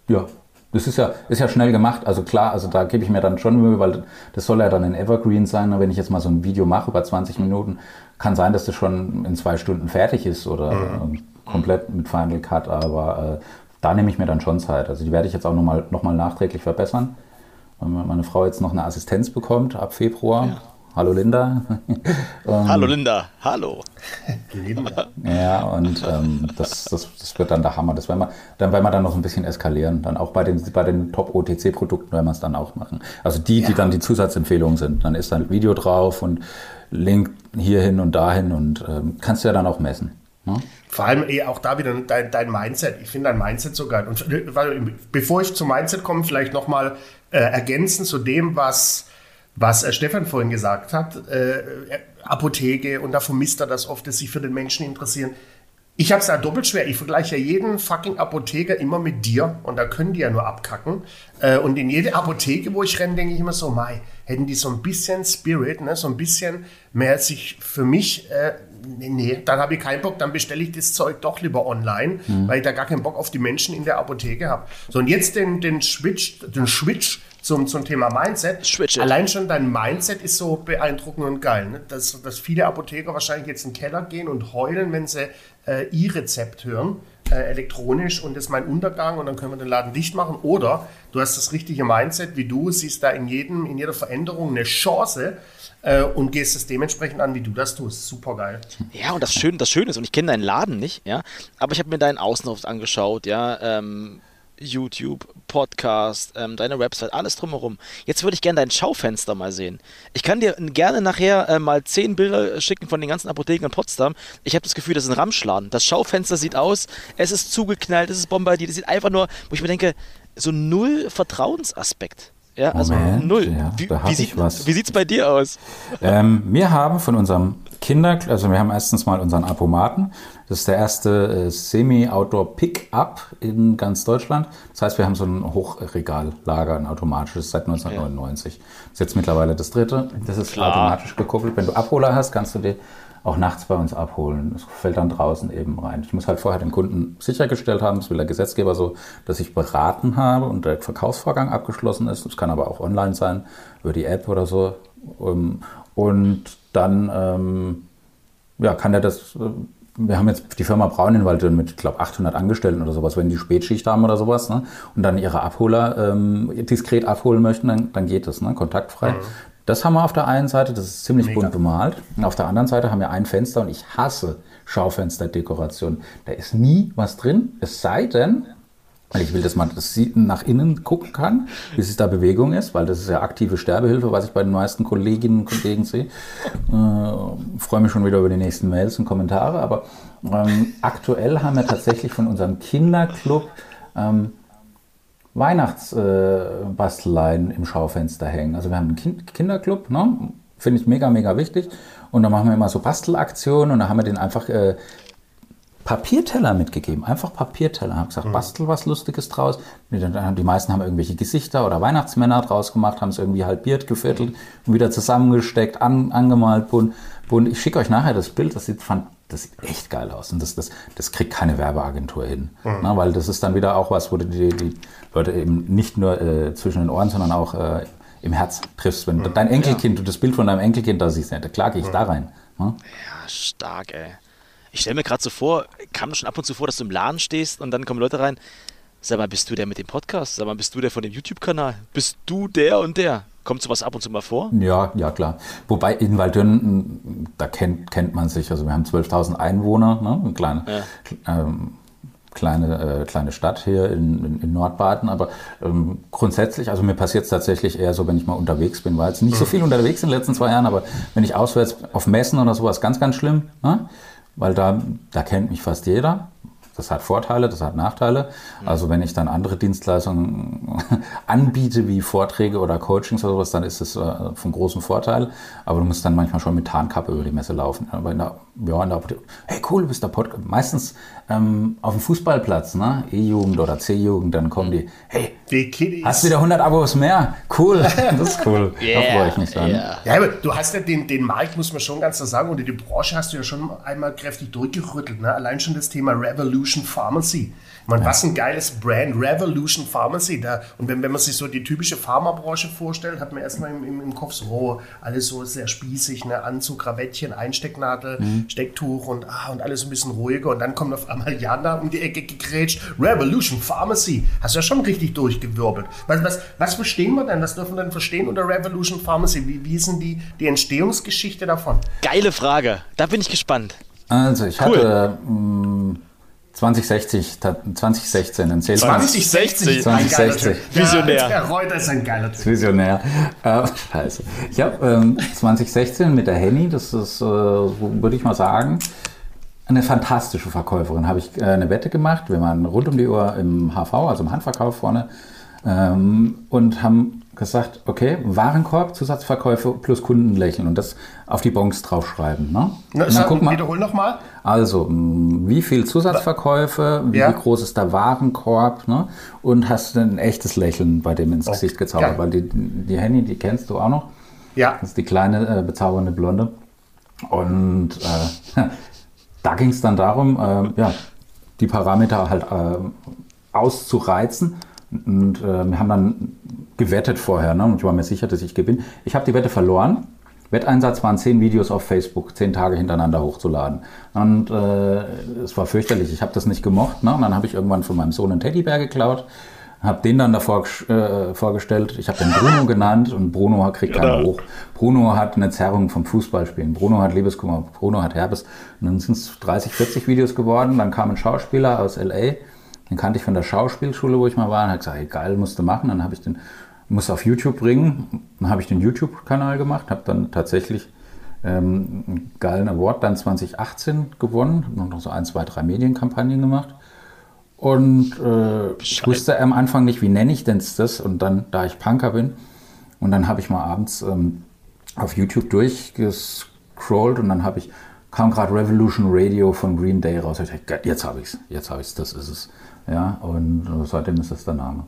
[SPEAKER 3] Ja, das ist ja, ist ja schnell gemacht. Also klar, also da gebe ich mir dann schon Mühe, weil das soll ja dann ein Evergreen sein. Und wenn ich jetzt mal so ein Video mache über 20 Minuten, kann sein, dass das schon in zwei Stunden fertig ist oder äh, komplett mit Final Cut. Aber äh, da nehme ich mir dann schon Zeit. Also die werde ich jetzt auch nochmal noch mal nachträglich verbessern. Weil meine Frau jetzt noch eine Assistenz bekommt ab Februar. Hallo Linda.
[SPEAKER 1] Hallo Linda, hallo.
[SPEAKER 3] Ja, und ähm, das, das, das wird dann der Hammer. Das werden wir, dann werden wir dann noch ein bisschen eskalieren. Dann auch bei den, bei den Top-OTC-Produkten werden wir es dann auch machen. Also die, die dann die Zusatzempfehlungen sind. Dann ist dann ein Video drauf und Link hierhin und dahin und ähm, kannst du ja dann auch messen. Ne?
[SPEAKER 2] Vor allem eh auch da wieder dein, dein Mindset. Ich finde dein Mindset so geil. Und äh, bevor ich zum Mindset komme, vielleicht nochmal äh, ergänzen zu dem, was, was äh, Stefan vorhin gesagt hat. Äh, Apotheke und da vermisst er das oft, dass sich für den Menschen interessieren. Ich habe es ja doppelt schwer. Ich vergleiche ja jeden fucking Apotheker immer mit dir und da können die ja nur abkacken. Äh, und in jede Apotheke, wo ich renne, denke ich immer so, Mai, hätten die so ein bisschen Spirit, ne, so ein bisschen mehr sich für mich, äh, nee, nee, dann habe ich keinen Bock, dann bestelle ich das Zeug doch lieber online, weil ich da gar keinen Bock auf die Menschen in der Apotheke habe. So, und jetzt den, den Switch, den Switch zum, zum Thema Mindset.
[SPEAKER 1] Switch it.
[SPEAKER 2] Allein schon dein Mindset ist so beeindruckend und geil, ne? dass, dass viele Apotheker wahrscheinlich jetzt in den Keller gehen und heulen, wenn sie äh, E-Rezept hören, äh, elektronisch und ist mein Untergang und dann können wir den Laden dicht machen. Oder du hast das richtige Mindset wie du, siehst da in, jedem, in jeder Veränderung eine Chance äh, und gehst es dementsprechend an, wie du das tust. Super geil.
[SPEAKER 1] Ja, und das Schöne, das Schöne ist, und ich kenne deinen Laden nicht, ja, aber ich habe mir deinen Außenhof angeschaut, ja, ähm, YouTube, Podcast, ähm, deine Website, alles drumherum. Jetzt würde ich gerne dein Schaufenster mal sehen. Ich kann dir gerne nachher äh, mal zehn Bilder schicken von den ganzen Apotheken in Potsdam. Ich habe das Gefühl, das ist ein Ramschladen. Das Schaufenster sieht aus, es ist zugeknallt, es ist bombardiert, es sieht einfach nur, wo ich mir denke, so null Vertrauensaspekt. Ja, also
[SPEAKER 3] Moment,
[SPEAKER 1] null.
[SPEAKER 3] ja,
[SPEAKER 1] wie wie, sieht, wie sieht's bei dir aus?
[SPEAKER 3] Ähm, wir haben von unserem Kinder, also wir haben erstens mal unseren Apomaten. Das ist der erste äh, Semi-Outdoor-Pickup in ganz Deutschland. Das heißt, wir haben so ein Hochregallager, ein automatisches, seit 1999. Das ist jetzt mittlerweile das dritte. Das ist
[SPEAKER 1] Klar.
[SPEAKER 3] automatisch gekoppelt. Wenn du Abholer hast, kannst du dir auch nachts bei uns abholen. Das fällt dann draußen eben rein. Ich muss halt vorher den Kunden sichergestellt haben, das will der Gesetzgeber so, dass ich beraten habe und der Verkaufsvorgang abgeschlossen ist. Das kann aber auch online sein, über die App oder so. Ähm, Und dann ähm, ja, kann er das. äh, Wir haben jetzt die Firma Brauninwald mit, ich glaube, 800 Angestellten oder sowas, wenn die Spätschicht haben oder sowas, ne? und dann ihre Abholer ähm, diskret abholen möchten, dann, dann geht das, ne? kontaktfrei. Das haben wir auf der einen Seite, das ist ziemlich bunt bemalt. Und auf der anderen Seite haben wir ein Fenster und ich hasse Schaufensterdekoration. Da ist nie was drin, es sei denn, weil ich will, dass man das nach innen gucken kann, wie es da Bewegung ist, weil das ist ja aktive Sterbehilfe, was ich bei den meisten Kolleginnen und Kollegen sehe. Äh, freue mich schon wieder über die nächsten Mails und Kommentare, aber ähm, aktuell haben wir tatsächlich von unserem Kinderclub ähm, Weihnachtsbasteleien im Schaufenster hängen. Also wir haben einen kind Kinderclub, ne? finde ich mega, mega wichtig. Und da machen wir immer so Bastelaktionen und da haben wir den einfach äh, Papierteller mitgegeben. Einfach Papierteller. Haben gesagt, bastel was Lustiges draus. Die, meisten haben irgendwelche Gesichter oder Weihnachtsmänner draus gemacht, haben es irgendwie halbiert, geviertelt und wieder zusammengesteckt, an, angemalt, bunt. bunt. Ich schicke euch nachher das Bild, das sieht, fand, das sieht echt geil aus. Und das, das, das kriegt keine Werbeagentur hin. Na, weil das ist dann wieder auch was, wo du die, die Leute eben nicht nur äh, zwischen den Ohren, sondern auch äh, im Herz triffst. Wenn dein Enkelkind, du das Bild von deinem Enkelkind da siehst, ja, da klage ich da rein. Ne?
[SPEAKER 1] Ja, stark, ey. Ich stelle mir gerade so vor, kam das schon ab und zu vor, dass du im Laden stehst und dann kommen Leute rein. Sag mal, bist du der mit dem Podcast? Sag mal, bist du der von dem YouTube-Kanal? Bist du der und der? Kommt sowas ab und zu mal vor?
[SPEAKER 3] Ja, ja, klar. Wobei in Waldürn, da kennt, kennt man sich. Also wir haben 12.000 Einwohner, ne? eine kleine, ähm, kleine, äh, kleine Stadt hier in, in, in Nordbaden. Aber ähm, grundsätzlich, also mir passiert es tatsächlich eher so, wenn ich mal unterwegs bin. War jetzt nicht so viel unterwegs in den letzten zwei Jahren, aber wenn ich auswärts auf Messen oder sowas, ganz, ganz schlimm. Ne? Weil da, da kennt mich fast jeder. Das hat Vorteile, das hat Nachteile. Also wenn ich dann andere Dienstleistungen anbiete, wie Vorträge oder Coachings oder sowas, dann ist es äh, von großem Vorteil. Aber du musst dann manchmal schon mit Tarnkappe über die Messe laufen. Aber in der, ja, in der, hey cool, du bist der Podcast. Meistens ähm, auf dem Fußballplatz, ne? E-Jugend oder C-Jugend, dann kommen die, hey,
[SPEAKER 2] Die
[SPEAKER 3] hast wieder 100 Abos mehr? Cool, das ist cool. Da freue ich mich dann.
[SPEAKER 1] Yeah.
[SPEAKER 2] Ja, aber du hast ja den, den Markt, muss man schon ganz klar sagen, oder die Branche hast du ja schon einmal kräftig durchgerüttelt. Ne? Allein schon das Thema Revolution Pharmacy. Ich meine, was ein geiles Brand, Revolution Pharmacy. Da, und wenn, wenn man sich so die typische Pharmabranche vorstellt, hat man erstmal im, im, im Kopf so, oh, alles so sehr spießig, ne? Anzug, Krawettchen, Einstecknadel, Stecktuch und, ah, und alles ein bisschen ruhiger. Und dann kommt auf einmal Jana um die Ecke gegrätscht. Revolution Pharmacy. Hast du ja schon richtig durchgewirbelt. Was, was, was verstehen wir denn? Was dürfen wir denn verstehen unter Revolution Pharmacy? Wie, wie ist denn die, die Entstehungsgeschichte davon?
[SPEAKER 1] Geile Frage. Da bin ich gespannt.
[SPEAKER 3] Also ich
[SPEAKER 1] Cool.
[SPEAKER 3] hatte mh, 2060, ta- 2016 ein Sales
[SPEAKER 1] 2060.
[SPEAKER 2] ist ein geiler
[SPEAKER 3] 2060.
[SPEAKER 2] Typ.
[SPEAKER 1] Visionär.
[SPEAKER 2] Ja, Reuter ist ein geiler Typ.
[SPEAKER 3] Visionär. Äh, scheiße. Ich habe ähm, 2016 mit der Henny, das ist, äh, würde ich mal sagen, eine fantastische Verkäuferin, habe ich äh, eine Wette gemacht. Wir waren rund um die Uhr im HV, also im Handverkauf vorne, ähm, und haben gesagt, okay, Warenkorb, Zusatzverkäufe plus Kundenlächeln und das auf die Bons draufschreiben. Ne?
[SPEAKER 2] Na,
[SPEAKER 3] Und dann guck mal,
[SPEAKER 2] wiederhol nochmal.
[SPEAKER 3] also, wie viel Zusatzverkäufe, wie
[SPEAKER 2] Ja.
[SPEAKER 3] groß ist der Warenkorb, ne? Und hast du ein echtes Lächeln bei dem ins Gesicht gezaubert,
[SPEAKER 2] geil.
[SPEAKER 3] weil die, die Henny, die kennst du auch noch.
[SPEAKER 2] Ja.
[SPEAKER 3] Das ist die kleine, äh, bezaubernde Blonde. Und äh, da ging es dann darum, äh, ja, die Parameter halt äh, auszureizen. Und äh, wir haben dann gewettet vorher, ne? und ich war mir sicher, dass ich gewinne. Ich habe die Wette verloren. Wetteinsatz waren zehn Videos auf Facebook, zehn Tage hintereinander hochzuladen. Und äh, es war fürchterlich, ich habe das nicht gemocht. Ne? Und dann habe ich irgendwann von meinem Sohn einen Teddybär geklaut, habe den dann davor äh, vorgestellt. Ich habe den Bruno genannt und Bruno kriegt keinen
[SPEAKER 1] Genau.
[SPEAKER 3] hoch. Bruno hat eine Zerrung vom Fußballspielen. Bruno hat Liebeskummer, Bruno hat Herpes. Und dann sind es 30, 40 Videos geworden. Dann kam ein Schauspieler aus L.A., den kannte ich von der Schauspielschule, wo ich mal war, und hat gesagt, hey, geil, musst du machen. Dann habe ich den, musste auf YouTube bringen. Dann habe ich den YouTube-Kanal gemacht, habe dann tatsächlich ähm, einen geilen Award dann 2018 gewonnen, habe noch so ein, zwei, drei Medienkampagnen gemacht. Und äh, ich wusste am Anfang nicht, wie nenne ich denn das? Und dann, da ich Punker bin, Und dann habe ich mal abends ähm, auf YouTube durchgescrollt und dann habe ich kam gerade Revolution Radio von Green Day raus. Ich dachte, jetzt habe ich es, jetzt habe ich es, das ist es. Ja, und seitdem ist das der Name.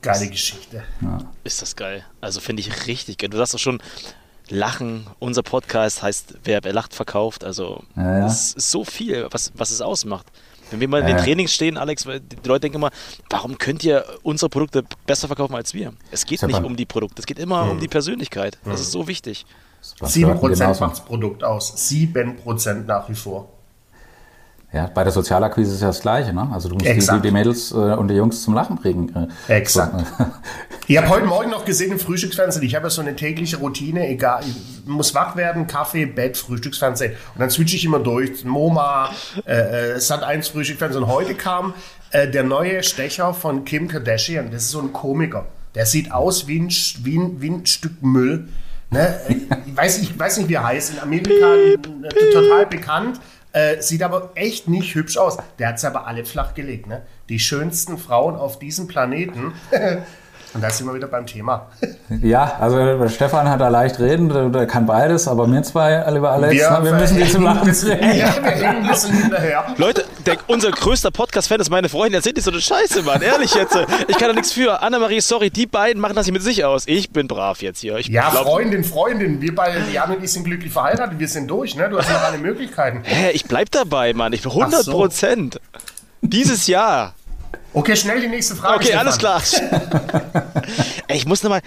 [SPEAKER 2] Geile Geschichte.
[SPEAKER 1] Ja. Ist das geil. Also finde ich richtig geil. Du sagst doch schon, Lachen, unser Podcast heißt, wer, wer lacht, verkauft. Also ja, ja. es ist so viel, was, was es ausmacht. Wenn wir mal in den Trainings stehen, Alex, die Leute denken immer, warum könnt ihr unsere Produkte besser verkaufen als wir? Es geht nicht um die Produkte, es geht immer mhm. um die Persönlichkeit. Das ist so wichtig.
[SPEAKER 2] 7% macht das Produkt aus. 7% nach wie vor.
[SPEAKER 3] Ja, bei der Sozialakquise ist ja das Gleiche. Ne? Also du musst die, die, Mädels äh, und die Jungs zum Lachen bringen.
[SPEAKER 2] Äh, Exakt. So. ich habe heute Morgen noch gesehen im Frühstücksfernsehen, ich habe ja so eine tägliche Routine, egal, ich muss wach werden, Kaffee, Bett, Frühstücksfernsehen. Und dann switche ich immer durch. MoMA, äh, äh Sat 1 Frühstücksfernsehen. Und heute kam äh, der neue Stecher von Kim Kardashian. Das ist so ein Komiker. Der sieht aus wie ein, wie ein, wie ein Stück Müll. Ne? Ich, weiß, ich weiß nicht, wie er heißt. In Amerika äh, total bekannt. Äh, sieht aber echt nicht hübsch aus. Der hat es aber alle flach gelegt. Ne? Die schönsten Frauen auf diesem Planeten. Und da sind wir wieder beim Thema.
[SPEAKER 3] Ja, also Stefan hat da leicht reden, der kann beides, aber wir zwei, lieber Alex, wir, wir müssen zum Lachen bringen. Ja, wir hängen
[SPEAKER 1] ein bisschen hinterher. Leute, der, unser größter Podcast-Fan ist meine Freundin. Erzählt nicht so eine Scheiße, Mann. Ehrlich jetzt. Ich kann da nichts für. Annemarie, sorry, die beiden machen das hier mit sich aus. Ich bin brav jetzt hier. Ich
[SPEAKER 2] ja, glaub, Freundin, Freundin. Wir beide, Jan und ich sind glücklich verheiratet. Wir sind durch, ne? Du hast noch alle Möglichkeiten.
[SPEAKER 1] Hä, ich bleib dabei, Mann. Ich bin 100 Prozent. So. Dieses Jahr.
[SPEAKER 2] Okay, schnell die nächste Frage.
[SPEAKER 1] Okay, alles klar. ey, ich muss nochmal.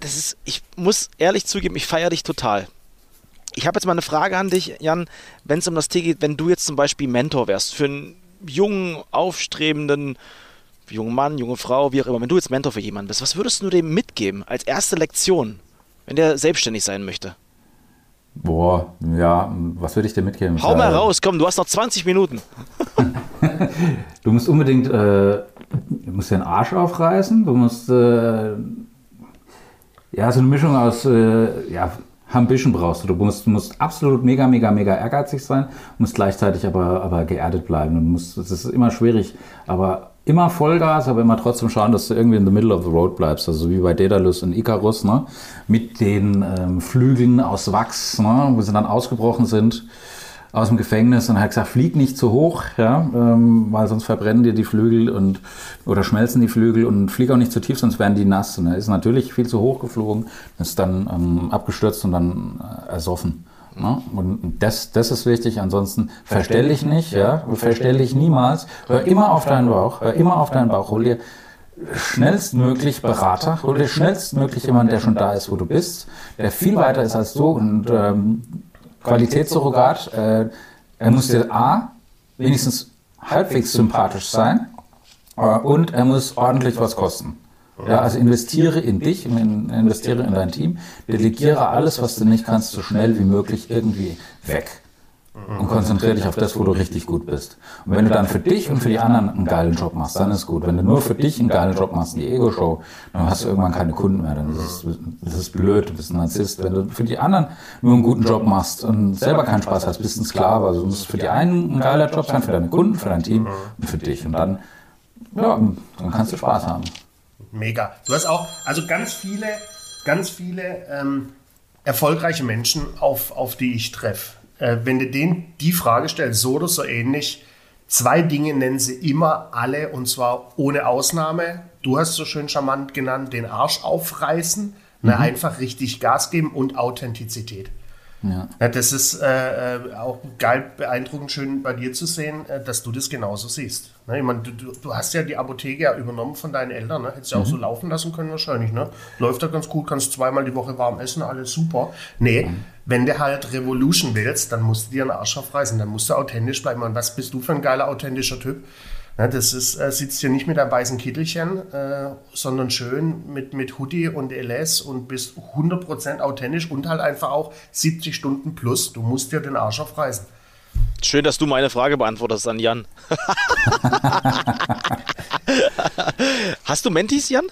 [SPEAKER 1] Das ist, ich muss ehrlich zugeben, ich feiere dich total. Ich habe jetzt mal eine Frage an dich, Jan, wenn es um das Thema geht, wenn du jetzt zum Beispiel Mentor wärst für einen jungen, aufstrebenden jungen Mann, junge Frau, wie auch immer, wenn du jetzt Mentor für jemanden bist, was würdest du dem mitgeben als erste Lektion, wenn der selbstständig sein möchte?
[SPEAKER 3] Boah, ja, was würde ich dir mitgeben?
[SPEAKER 1] Hau mal raus, komm, du hast noch 20 Minuten.
[SPEAKER 3] du musst unbedingt, äh, du musst den Arsch aufreißen, du musst, äh, ja, so eine Mischung aus, äh, ja, Ambition brauchst du. Du musst, musst absolut mega, mega, mega ehrgeizig sein, musst gleichzeitig aber, aber geerdet bleiben. Du musst, es ist immer schwierig, aber immer Vollgas, aber immer trotzdem schauen, dass du irgendwie in the middle of the road bleibst. Also wie bei Daedalus und Icarus, ne? mit den ähm, Flügeln aus Wachs, ne? wo sie dann ausgebrochen sind aus dem Gefängnis und hat gesagt, flieg nicht zu hoch, ja, ähm, weil sonst verbrennen dir die Flügel und oder schmelzen die Flügel und flieg auch nicht zu tief, sonst werden die nass. Und er ist natürlich viel zu hoch geflogen, ist dann ähm, abgestürzt und dann äh, ersoffen. Ne? Und das, das ist wichtig. Ansonsten verstell dich nicht, ja, verstell dich niemals. Hör immer auf deinen Bauch, hör immer auf deinen Bauch. Hol dir schnellstmöglich Berater, hol dir schnellstmöglich jemanden, der schon da ist, wo du bist, der viel weiter ist als du und ähm, Qualitätssurrogat. Äh, er muss dir A, wenigstens halbwegs sympathisch sein äh, und er muss ordentlich was kosten. Ja, also investiere in dich, investiere in dein Team, delegiere alles, was du nicht kannst, so schnell wie möglich irgendwie weg. Und konzentriere dich auf das, wo du richtig gut bist. Und wenn du dann für dich und für die anderen einen geilen Job machst, dann ist gut. Wenn du nur für dich einen geilen Job machst, die Ego-Show, dann hast du irgendwann keine Kunden mehr. Dann ist es, das ist blöd, du bist ein Narzisst. Wenn du für die anderen nur einen guten Job machst und selber keinen Spaß hast, bist du ein Sklave. Also du musst für die einen ein geiler Job sein, für deine Kunden, für dein Team und für dich. Und dann, ja, dann kannst du Spaß haben
[SPEAKER 2] mega. Du hast auch, also ganz viele, ganz viele ähm, erfolgreiche Menschen, auf, auf die ich treffe. Äh, wenn du denen die Frage stellst, so oder so ähnlich, zwei Dinge nennen sie immer alle und zwar ohne Ausnahme. Du hast so schön charmant genannt, den Arsch aufreißen, ne, mhm. einfach richtig Gas geben und Authentizität. Ja. ja. das ist äh, äh, auch geil, beeindruckend schön bei dir zu sehen, äh, dass du das genauso siehst. Ne? Ich meine, du, du, hast ja die Apotheke ja übernommen von deinen Eltern, ne? hättest ja mhm. auch so laufen lassen können wahrscheinlich. Ne? Läuft ja ganz gut, kannst zweimal die Woche warm essen, alles super. Nee, mhm. wenn du halt Revolution willst, dann musst du dir einen Arsch aufreißen, dann musst du authentisch bleiben. Und was bist du für ein geiler, authentischer Typ? Ja, das ist, äh, sitzt hier nicht mit einem weißen Kittelchen, äh, sondern schön mit, mit Hoodie und LS und bist 100% authentisch und halt einfach auch 70 Stunden plus. Du musst dir den Arsch aufreißen.
[SPEAKER 1] Schön, dass du meine Frage beantwortest an Jan. Hast du Mentis, Jan?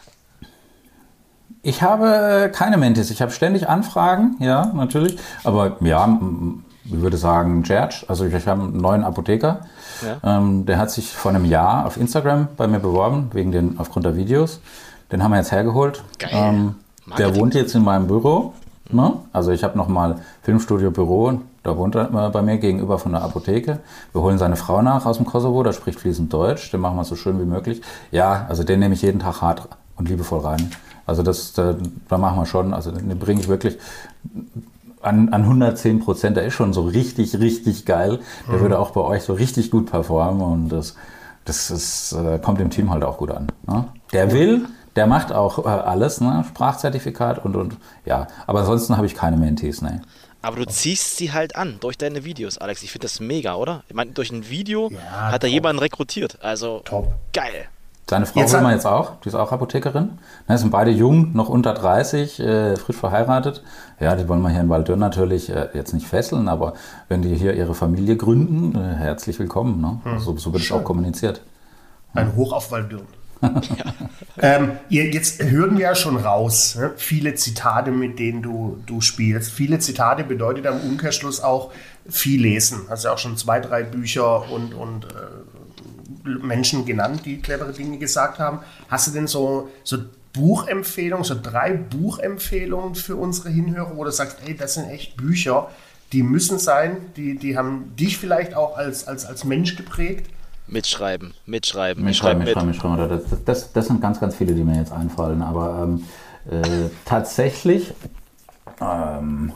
[SPEAKER 3] Ich habe keine Mentis. Ich habe ständig Anfragen, ja, natürlich. Aber ja, ich würde sagen, Gerge. Also ich habe einen neuen Apotheker ja. Ähm, der hat sich vor einem Jahr auf Instagram bei mir beworben, wegen den, aufgrund der Videos. Den haben wir jetzt hergeholt.
[SPEAKER 1] Geil. Ähm,
[SPEAKER 3] Der wohnt jetzt in meinem Büro. Ne? Also ich habe nochmal Filmstudio Büro, da wohnt er bei mir gegenüber von der Apotheke. Wir holen seine Frau nach aus dem Kosovo, der spricht fließend Deutsch, den machen wir so schön wie möglich. Ja, also den nehme ich jeden Tag hart und liebevoll rein. Also das, da, da machen wir schon, also den bringe ich wirklich an, an 110 Prozent, der ist schon so richtig, richtig geil. Der mhm. würde auch bei euch so richtig gut performen und das, das ist, äh, kommt dem Team halt auch gut an. Ne? Der will, der macht auch äh, alles, ne? Sprachzertifikat und, und ja. Aber ansonsten habe ich keine Mentees, ne.
[SPEAKER 1] Aber du ziehst sie halt an durch deine Videos, Alex. Ich finde das mega, oder? Ich meine, durch ein Video ja, hat er jemanden rekrutiert. Also top. geil.
[SPEAKER 3] Seine Frau jetzt jetzt auch, die ist auch Apothekerin. Ne, sind beide jung, noch unter 30, äh, frisch verheiratet. Ja, die wollen wir hier in Waldürn natürlich äh, jetzt nicht fesseln, aber wenn die hier ihre Familie gründen, äh, herzlich willkommen. Ne? Hm. So, so wird es auch kommuniziert.
[SPEAKER 2] Ein Hoch auf Waldürn. ähm, jetzt hören wir ja schon raus, ne? viele Zitate, mit denen du, du spielst. Viele Zitate bedeutet am Umkehrschluss auch viel lesen. Hast ja auch schon zwei, drei Bücher und, und äh, Menschen genannt, die clevere Dinge gesagt haben. Hast du denn so, so Buchempfehlungen, so drei Buchempfehlungen für unsere Hinhörer, wo du sagst, ey, das sind echt Bücher, die müssen sein, die, die haben dich vielleicht auch als, als, als Mensch geprägt?
[SPEAKER 1] Mitschreiben, mitschreiben,
[SPEAKER 3] mitschreiben, mitschreiben, mitschreiben. mitschreiben. Das, das, das, sind ganz, ganz viele, die mir jetzt einfallen. Aber ähm, äh, tatsächlich. Ähm,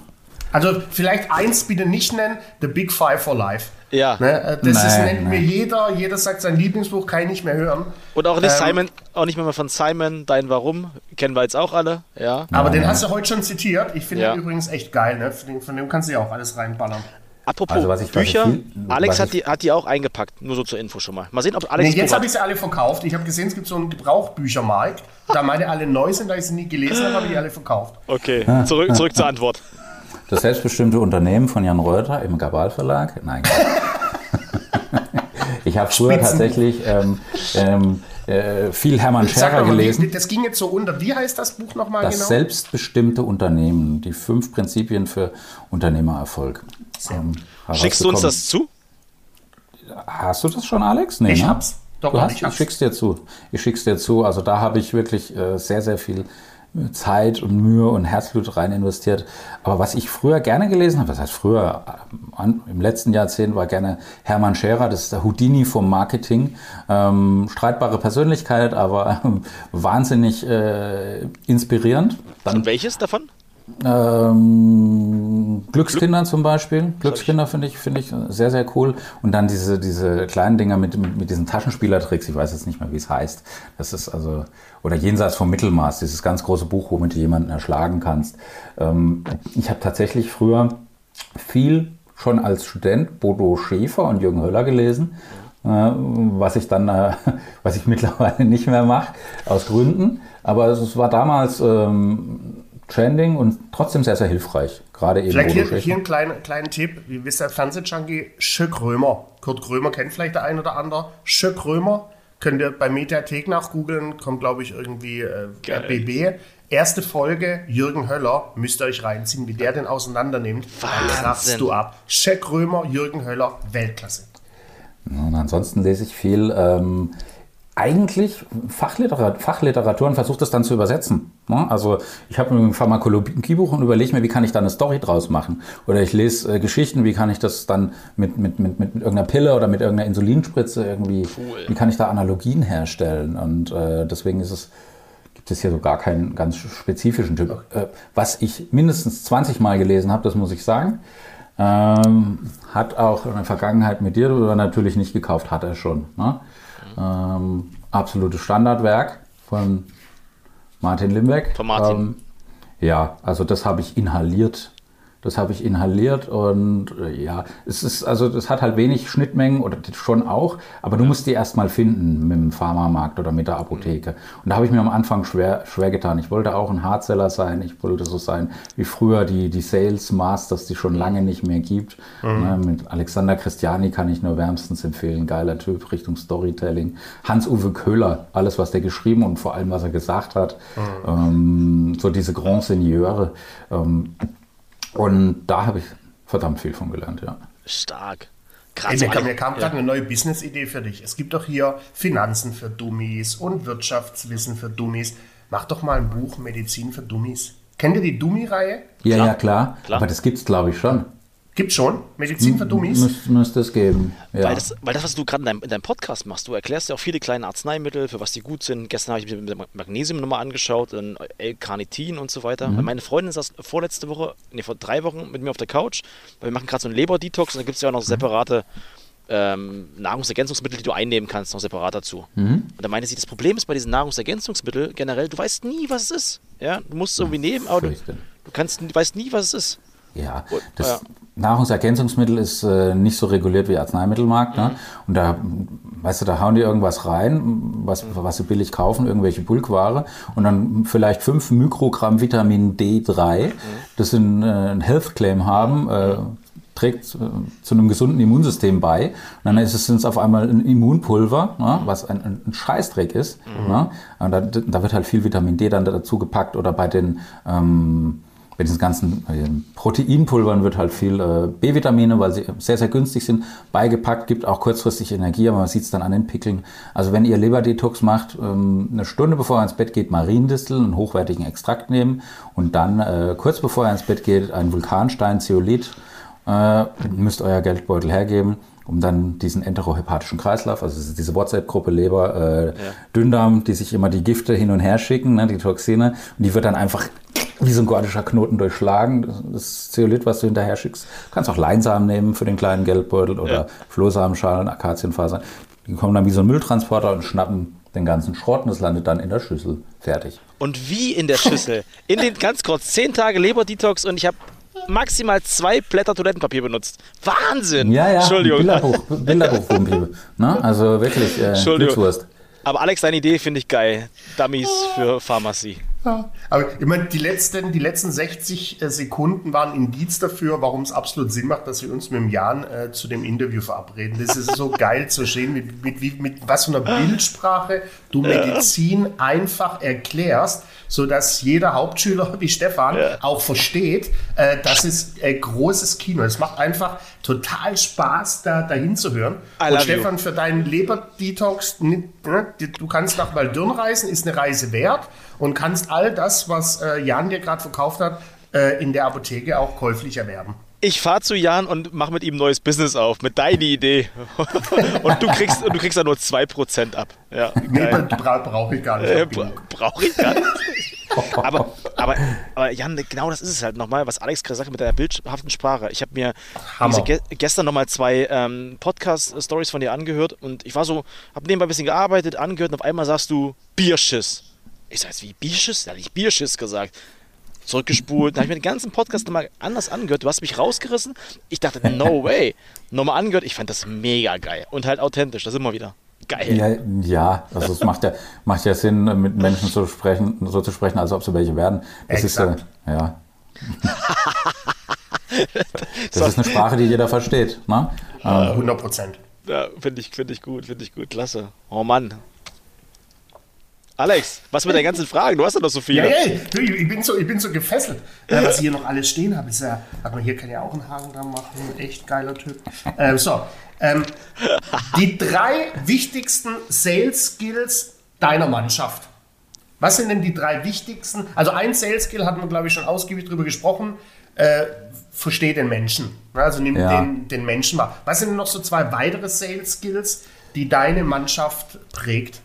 [SPEAKER 2] also vielleicht eins bitte nicht nennen, The Big Five for Life.
[SPEAKER 1] Ja.
[SPEAKER 2] Ne, äh, das nein, ist, nennt nein. mir jeder, jeder sagt sein Lieblingsbuch, kann ich nicht mehr hören.
[SPEAKER 1] Und auch nicht ähm, Simon, auch nicht mehr von Simon, Dein Warum, kennen wir jetzt auch alle, ja.
[SPEAKER 2] Aber ja, den ja. hast du heute schon zitiert. Ich finde ja. den übrigens echt geil, ne? Von dem, von dem kannst du ja auch alles reinballern.
[SPEAKER 1] Apropos also, ich, Bücher, viel, Alex hat die, hat die auch eingepackt, nur so zur Info schon mal. Mal sehen, ob Alex.
[SPEAKER 2] Nee, jetzt habe ich sie alle verkauft. Ich habe gesehen, es gibt so einen Gebrauchbüchermarkt. Da meine alle neu sind, da ich sie nie gelesen habe, habe ich die alle verkauft.
[SPEAKER 1] Okay, zurück, zurück zur Antwort.
[SPEAKER 3] Das selbstbestimmte Unternehmen von Jan Reuter im Gabal Verlag? Nein. ich habe früher Spitzen. tatsächlich ähm, ähm, äh, viel Hermann Scherer gelesen.
[SPEAKER 2] das ging jetzt so unter. Wie heißt das Buch nochmal
[SPEAKER 3] genau? Das selbstbestimmte Unternehmen, die fünf Prinzipien für Unternehmererfolg.
[SPEAKER 1] Ähm, Schickst du uns das zu?
[SPEAKER 3] Hast du das schon, Alex?
[SPEAKER 2] Nee, ich ne? hab's.
[SPEAKER 3] Doch, du hast, ich, ich schick's dir zu. Ich schick's dir zu. Also da habe ich wirklich äh, sehr, sehr viel Zeit und Mühe und Herzblut rein investiert. Aber was ich früher gerne gelesen habe, was heißt früher, im letzten Jahrzehnt war gerne Hermann Scherer, das ist der Houdini vom Marketing. Ähm, streitbare Persönlichkeit, aber äh, wahnsinnig äh, inspirierend.
[SPEAKER 1] Dann, und welches davon?
[SPEAKER 3] Ähm, Glückskinder Glück? zum Beispiel. Glückskinder finde ich, finde ich sehr, sehr cool. Und dann diese, diese kleinen Dinger mit, mit diesen Taschenspielertricks. Ich weiß jetzt nicht mehr, wie es heißt. Das ist also, oder jenseits vom Mittelmaß, dieses ganz große Buch, womit du jemanden erschlagen kannst. Ähm, ich habe tatsächlich früher viel schon als Student Bodo Schäfer und Jürgen Höller gelesen. Äh, was ich dann, äh, was ich mittlerweile nicht mehr mache, aus Gründen. Aber es war damals, ähm, trending und trotzdem sehr, sehr hilfreich. Gerade eben.
[SPEAKER 2] Vielleicht hier, hier einen kleinen, kleinen Tipp. Wie wisst ihr, Fernsehjunkie? Schöck Römer. Kurt Römer kennt vielleicht der ein oder andere. Schöck Römer. Könnt ihr bei Mediathek nachgoogeln. Kommt, glaube ich, irgendwie äh, BB. Erste Folge, Jürgen Höller, müsst ihr euch reinziehen, wie der den auseinandernimmt. Dann du ab. Schöck Römer, Jürgen Höller, Weltklasse.
[SPEAKER 3] Und ansonsten lese ich viel ähm, eigentlich Fachliterat Fachliteratur und versuche das dann zu übersetzen. Ne? Also ich habe ein Pharmakologiebuch und überlege mir, wie kann ich da eine Story draus machen. Oder ich lese äh, Geschichten, wie kann ich das dann mit, mit, mit, mit, irgendeiner Pille oder mit irgendeiner Insulinspritze irgendwie, cool. wie kann ich da Analogien herstellen. Und äh, deswegen ist es, gibt es hier so gar keinen ganz spezifischen Typ. Äh, was ich mindestens 20 Mal gelesen habe, das muss ich sagen. Ähm, hat auch in der Vergangenheit mit dir natürlich nicht gekauft, hat er schon. Ne? Ähm, absolutes Standardwerk von Martin Limbeck.
[SPEAKER 1] Von Martin. Ähm,
[SPEAKER 3] ja, also das habe ich inhaliert das habe ich inhaliert und äh, ja, es ist, also das hat halt wenig Schnittmengen oder schon auch, aber du musst die erstmal finden mit dem Pharmamarkt oder mit der Apotheke. Und da habe ich mir am Anfang schwer, schwer getan. Ich wollte auch ein Hardseller sein, ich wollte so sein wie früher die, die Sales Masters, die schon lange nicht mehr gibt. Mhm. Ne, mit Alexander Christiani kann ich nur wärmstens empfehlen, geiler Typ Richtung Storytelling. Hans-Uwe Köhler, alles was der geschrieben und vor allem was er gesagt hat, mhm. ähm, so diese Grand Seigneur. Ähm, und da habe ich verdammt viel von gelernt, ja.
[SPEAKER 1] Stark.
[SPEAKER 2] Ey, mir, kam, mir kam gerade ja. eine neue Business-Idee für dich. Es gibt doch hier Finanzen für Dummies und Wirtschaftswissen für Dummies. mach doch mal ein Buch Medizin für Dummies. Kennt ihr die Dummy-Reihe?
[SPEAKER 3] Ja,
[SPEAKER 1] Klar.
[SPEAKER 3] ja, klar.
[SPEAKER 1] Klar.
[SPEAKER 3] Aber das gibt's, glaube ich, schon.
[SPEAKER 2] Gibt schon. Medizin für Dummies.
[SPEAKER 3] Müsste müsst es geben. Ja.
[SPEAKER 1] Weil, das, weil das, was du gerade in deinem, in deinem Podcast machst, du erklärst ja auch viele kleine Arzneimittel, für was die gut sind. Gestern habe ich mir mit Magnesium nochmal angeschaut, dann L-Carnitin und so weiter. Weil meine Freundin saß vorletzte Woche, nee, vor drei Wochen mit mir auf der Couch, weil wir machen gerade so einen Leber-Detox und da gibt es ja auch noch separate ähm, Nahrungsergänzungsmittel, die du einnehmen kannst, noch separat dazu. Und da meinte sie, das Problem ist bei diesen Nahrungsergänzungsmitteln generell, du weißt nie, was es ist. Ja, du musst es irgendwie nehmen, aber du, du kannst, du weißt nie, was es ist.
[SPEAKER 3] Ja, das
[SPEAKER 1] ja.
[SPEAKER 3] Nahrungsergänzungsmittel ist äh, nicht so reguliert wie Arzneimittelmarkt.
[SPEAKER 1] Mhm.
[SPEAKER 3] Ne? Und da, weißt du, da hauen die irgendwas rein, was,
[SPEAKER 1] Mhm.
[SPEAKER 3] was sie billig kaufen, irgendwelche Bulkware und dann vielleicht 5 Mikrogramm Vitamin D3,
[SPEAKER 1] Mhm.
[SPEAKER 3] das in, äh, ein Health Claim haben, äh, trägt äh, zu einem gesunden Immunsystem bei. Und dann ist es sind's auf einmal ein Immunpulver, ne, was ein, ein ein Scheißdreck ist. Ne? Und da, da wird halt viel Vitamin D dann dazu gepackt oder bei den ähm, bei diesen ganzen äh, Proteinpulvern wird halt viel äh, B-Vitamine, weil sie sehr, sehr günstig sind, beigepackt, gibt auch kurzfristig Energie, aber man sieht es dann an den Pickeln. Also wenn ihr Leberdetox macht, ähm, eine Stunde bevor ihr ins Bett geht, Mariendistel, einen hochwertigen Extrakt nehmen und dann äh, kurz bevor ihr ins Bett geht, einen Vulkanstein, Zeolit, äh, müsst euer Geldbeutel hergeben, um dann diesen enterohepatischen Kreislauf, also diese WhatsApp-Gruppe Leber, äh, Dünndarm, die sich immer die Gifte hin und her schicken, ne, die Toxine, und die wird dann einfach wie so ein gordischer Knoten durchschlagen. Das, Zeolit, was du hinterher schickst, du kannst auch Leinsamen nehmen für den kleinen Geldbeutel oder
[SPEAKER 1] Ja.
[SPEAKER 3] Flohsamenschalen, Akazienfasern. Die kommen dann wie so ein Mülltransporter und schnappen den ganzen Schrott und das landet dann in der Schüssel. Fertig.
[SPEAKER 1] Und wie in der Schüssel. In den ganz kurz, zehn Tage Leber-Detox und ich habe maximal zwei Blätter Toilettenpapier benutzt. Wahnsinn!
[SPEAKER 3] Ja, ja,
[SPEAKER 1] Entschuldigung.
[SPEAKER 3] Bilderbuch, Bilderbuchpumpe. ne? Also wirklich, äh,
[SPEAKER 1] Entschuldigung. Aber Alex, deine Idee finde ich geil. Dummies für Pharmazie.
[SPEAKER 2] Ja. Aber ich meine, die letzten, die letzten 60 äh, Sekunden waren Indiz dafür, warum es absolut Sinn macht, dass wir uns mit dem Jan äh, zu dem Interview verabreden. Das ist so geil zu sehen, mit, mit, wie- mit was für einer Bildsprache du Medizin einfach erklärst, sodass jeder Hauptschüler wie Stefan auch versteht, äh, das ist äh, großes Kino. Es macht einfach total Spaß, da dahin zu hören. Und Stefan, für deinen Leber-Detox, ne, du kannst nach Waldürn reisen, ist eine Reise wert und kannst all das, was äh, Jan dir gerade verkauft hat, äh, in der Apotheke auch käuflich erwerben.
[SPEAKER 1] Ich fahre zu Jan und mache mit ihm ein neues Business auf, mit deiner Idee. und du kriegst, und du kriegst da nur 2% ab. Ja,
[SPEAKER 2] Nee, bra brauche ich gar nicht.
[SPEAKER 1] Äh, bra- Brauche ich gar nicht. aber, aber, aber Jan, genau das ist es halt nochmal, was Alex gerade sagte mit deiner bildhaften Sprache. Ich habe mir ge gestern nochmal zwei ähm, Podcast-Stories von dir angehört und ich war so, habe nebenbei ein bisschen gearbeitet, angehört und auf einmal sagst du Bierschiss. Ich sag jetzt, wie Bierschiss? Da hatte ich Bierschiss gesagt. Zurückgespult, dann habe ich mir den ganzen Podcast nochmal anders angehört. Du hast mich rausgerissen. Ich dachte, no way. Nochmal angehört. Ich fand das mega geil und halt authentisch. Das immer wieder. Geil.
[SPEAKER 3] Ja, ja, also es macht ja, macht ja Sinn, mit Menschen zu sprechen, so zu sprechen, als ob sie welche werden. Das
[SPEAKER 2] Exakt.
[SPEAKER 3] ist äh, ja. Das ist eine Sprache, die jeder versteht. Ne?
[SPEAKER 2] Äh, 100 Prozent.
[SPEAKER 1] Ja, finde ich, finde ich gut, finde ich gut, klasse. Oh Mann. Alex, was mit deinen ganzen Fragen? Du hast ja noch so
[SPEAKER 2] Ja,
[SPEAKER 1] viele.
[SPEAKER 2] ja, du, ich bin so, ich bin so gefesselt. Äh, was ich hier noch alles stehen habe, ist ja, mal, hier kann ja auch einen Haken dran machen. Echt geiler Typ. Ähm, so, ähm, die drei wichtigsten Sales Skills deiner Mannschaft. Was sind denn die drei wichtigsten? Also ein Sales Skill hatten wir, glaube ich, schon ausgiebig drüber gesprochen. Äh, versteh den Menschen. Also nimm
[SPEAKER 3] Ja.
[SPEAKER 2] den, den Menschen mal. Was sind denn noch so zwei weitere Sales Skills, die deine Mannschaft prägt?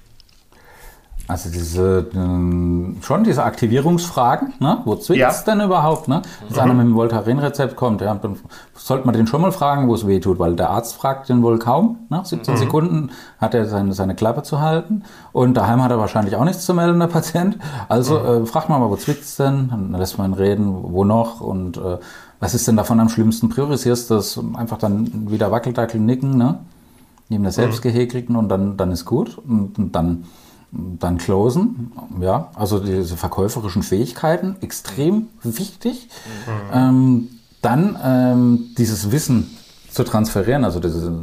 [SPEAKER 3] Also diese, ähm, schon diese Aktivierungsfragen, ne? wo zwickt
[SPEAKER 2] Ja.
[SPEAKER 3] es denn überhaupt? Ne? Wenn einer mit dem Voltaren-Rezept kommt, ja, dann sollte man den schon mal fragen, wo es weh tut, weil der Arzt fragt den wohl kaum. Ne? 17 Sekunden hat er seine, seine Klappe zu halten und daheim hat er wahrscheinlich auch nichts zu melden, der Patient. Also äh, fragt man mal, wo zwickt es denn? Dann lässt man ihn reden, wo noch und äh, was ist denn davon am schlimmsten? Priorisierst das einfach dann wieder Wackeldackel nicken, ne? neben der selbstgehäkelten und dann, dann ist gut und, und dann dann closen, ja, also diese verkäuferischen Fähigkeiten, extrem wichtig. Ähm, dann ähm, dieses Wissen zu transferieren, also diese,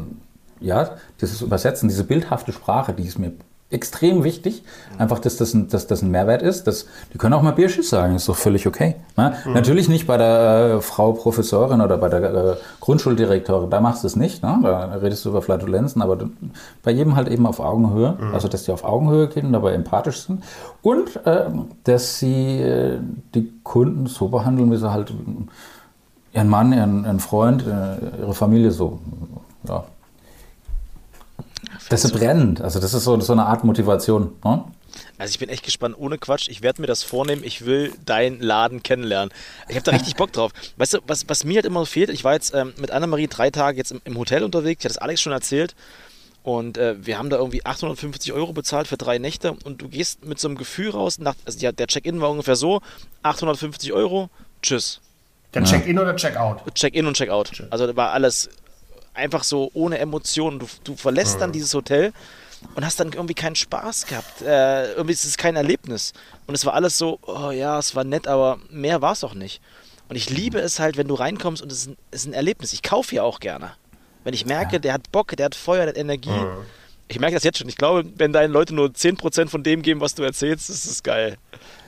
[SPEAKER 3] ja, dieses Übersetzen, diese bildhafte Sprache, die ist mir extrem wichtig. Einfach, dass das ein, dass das ein Mehrwert ist. Dass, die können auch mal Bierschiss sagen, ist doch völlig okay. Ne? Mhm. Natürlich nicht bei der äh, Frau Professorin oder bei der äh, Grundschuldirektorin, da machst du es nicht. Ne? Da redest du über Flatulenzen, aber bei jedem halt eben auf Augenhöhe. Mhm. Also, dass die auf Augenhöhe gehen und dabei empathisch sind. Und äh, dass sie äh, die Kunden so behandeln, wie sie halt ihren Mann, ihren, ihren Freund, äh, ihre Familie so ja, das ist brennend. Also das ist so, so eine Art Motivation. Ne?
[SPEAKER 1] Also ich bin echt gespannt, ohne Quatsch. Ich werde mir das vornehmen. Ich will deinen Laden kennenlernen. Ich habe da richtig Bock drauf. Weißt du, was, was mir halt immer fehlt, ich war jetzt ähm, mit Annemarie drei Tage jetzt im, im, Hotel unterwegs. Ich hatte das Alex schon erzählt. Und äh, wir haben da irgendwie 850 Euro bezahlt für drei Nächte. Und du gehst mit so einem Gefühl raus. Nach, also ja, der Check-in war ungefähr so: 850 Euro, tschüss.
[SPEAKER 2] Der Check-in oder Check-out?
[SPEAKER 1] Check-in und Check-out. Also war alles einfach so ohne Emotionen. Du, du verlässt dann dieses Hotel und hast dann irgendwie keinen Spaß gehabt. Äh, irgendwie ist es kein Erlebnis. Und es war alles so, oh ja, es war nett, aber mehr war es auch nicht. Und ich liebe es halt, wenn du reinkommst und es ist ein, es ist ein Erlebnis. Ich kaufe hier auch gerne. Wenn ich merke, der hat Bock, der hat Feuer, der hat Energie. Ich merke das jetzt schon. Ich glaube, wenn deine Leute nur 10% von dem geben, was du erzählst, ist es geil.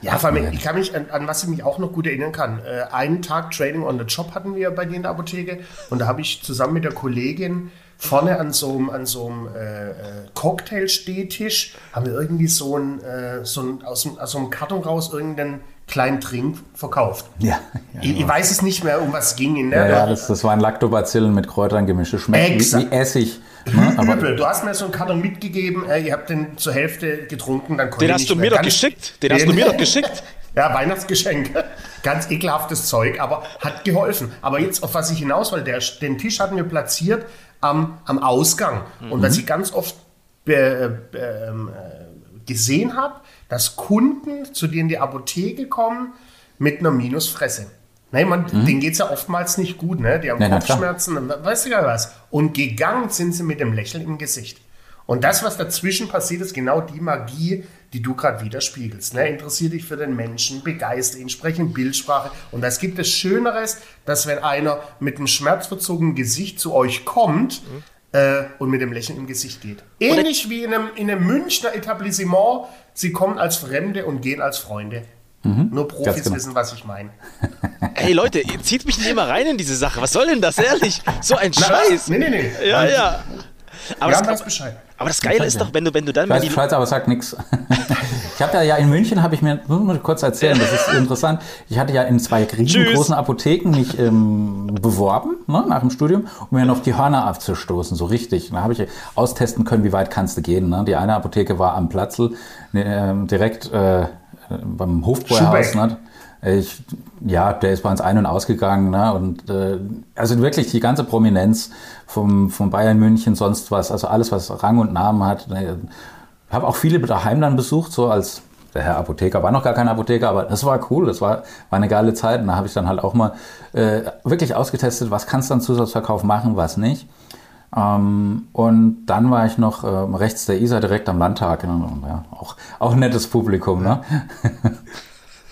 [SPEAKER 2] Ja, vor allem, ich kann mich an, an, was ich mich auch noch gut erinnern kann. Äh, einen Tag Training on the Job hatten wir bei dir in der Apotheke und da habe ich zusammen mit der Kollegin vorne an so einem, an so einem äh, äh Cocktail-Stehtisch haben wir irgendwie so ein, äh, so ein aus, aus so einem Karton raus irgendeinen kleinen Trink verkauft.
[SPEAKER 3] Ja.
[SPEAKER 2] ja ich, ich, weiß es nicht mehr, um was es ging.
[SPEAKER 3] Ne? Ja, ja das, das waren Lactobacillen mit Kräutern gemischt. Schmeckt wie, wie Essig.
[SPEAKER 2] Ne? Aber Übel. Du hast mir so einen Karton mitgegeben, äh, ihr habt den zur Hälfte getrunken, dann
[SPEAKER 1] Den hast du mir doch geschickt. Den hast du mir doch geschickt.
[SPEAKER 2] Ja, Weihnachtsgeschenk. Ganz ekelhaftes Zeug, aber hat geholfen. Aber jetzt, auf was ich hinaus will, der, den Tisch hatten wir platziert am, am Ausgang. Mhm. Und was ich ganz oft be, be, ähm, äh, gesehen habe, dass Kunden zu dir in die Apotheke kommen mit einer Minusfresse. Nein, man, mhm. denen geht es ja oftmals nicht gut, ne? Die haben ja, Kopfschmerzen, weißt du gar was. Und gegangen sind sie mit dem Lächeln im Gesicht. Und das, was dazwischen passiert, ist genau die Magie, die du gerade widerspiegelst. Ne? Interessier dich für den Menschen, begeister ihn, sprech in Bildsprache. Und das gibt es Schöneres, dass wenn einer mit einem schmerzverzogenen Gesicht zu euch kommt, mhm. äh, und mit dem Lächeln im Gesicht geht. Ähnlich wie in einem, in einem Münchner Etablissement. Sie kommen als Fremde und gehen als Freunde. Mhm. Nur Profis genau. wissen, was ich meine.
[SPEAKER 1] Ey Leute, ihr zieht mich nicht immer rein in diese Sache. Was soll denn das, ehrlich? So ein Na, Scheiß.
[SPEAKER 2] Nee, nee, nee.
[SPEAKER 1] Ja, ja.
[SPEAKER 2] Aber ja, das, Bescheid.
[SPEAKER 1] aber das Geile ist doch, wenn du, wenn du dann
[SPEAKER 3] ich weiß, Schweiz, aber sagt nichts. Ich habe ja, ja in München, habe ich mir, nur kurz erzählen, das ist interessant. Ich hatte ja in zwei riesengroßen Apotheken mich ähm, beworben, ne, nach dem Studium, um mir noch die Hörner abzustoßen, so richtig. Da habe ich austesten können, wie weit kannst du gehen. Ne? Die eine Apotheke war am Platzl, ne, direkt äh, beim Hofbräuhaus. Ne? Ich, ja, der ist bei uns ein- und ausgegangen. Ne? Und äh, also wirklich die ganze Prominenz vom, vom Bayern München, sonst was, also alles, was Rang und Namen hat. Ne? Habe auch viele daheim dann besucht, so als der Herr Apotheker war noch gar kein Apotheker, aber das war cool, das war, war eine geile Zeit. Und da habe ich dann halt auch mal äh, wirklich ausgetestet, was kannst du an Zusatzverkauf machen, was nicht. Ähm, und dann war ich noch äh, rechts der Isar direkt am Landtag. Ja, auch, auch nettes Publikum, ne?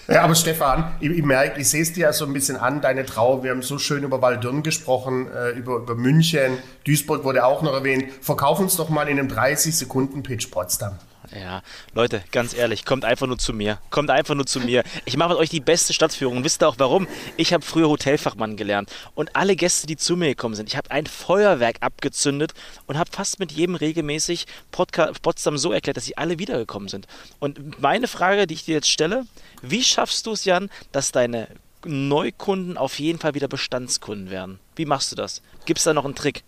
[SPEAKER 2] Ja, aber Stefan, ich, ich merke, ich sehe es dir ja so ein bisschen an, deine Trauer. Wir haben so schön über Waldürn gesprochen, äh, über, über München, Duisburg wurde auch noch erwähnt. Verkauf uns doch mal in einem 30-Sekunden-Pitch Potsdam.
[SPEAKER 1] Ja, Leute, ganz ehrlich, kommt einfach nur zu mir. Kommt einfach nur zu mir. Ich mache mit euch die beste Stadtführung. Wisst ihr auch warum? Ich habe früher Hotelfachmann gelernt. Und alle Gäste, die zu mir gekommen sind, ich habe ein Feuerwerk abgezündet und habe fast mit jedem regelmäßig Podcast Potsdam so erklärt, dass sie alle wiedergekommen sind. Und meine Frage, die ich dir jetzt stelle, wie schaffst du es, Jan, dass deine Neukunden auf jeden Fall wieder Bestandskunden werden? Wie machst du das? Gibt es da noch einen Trick?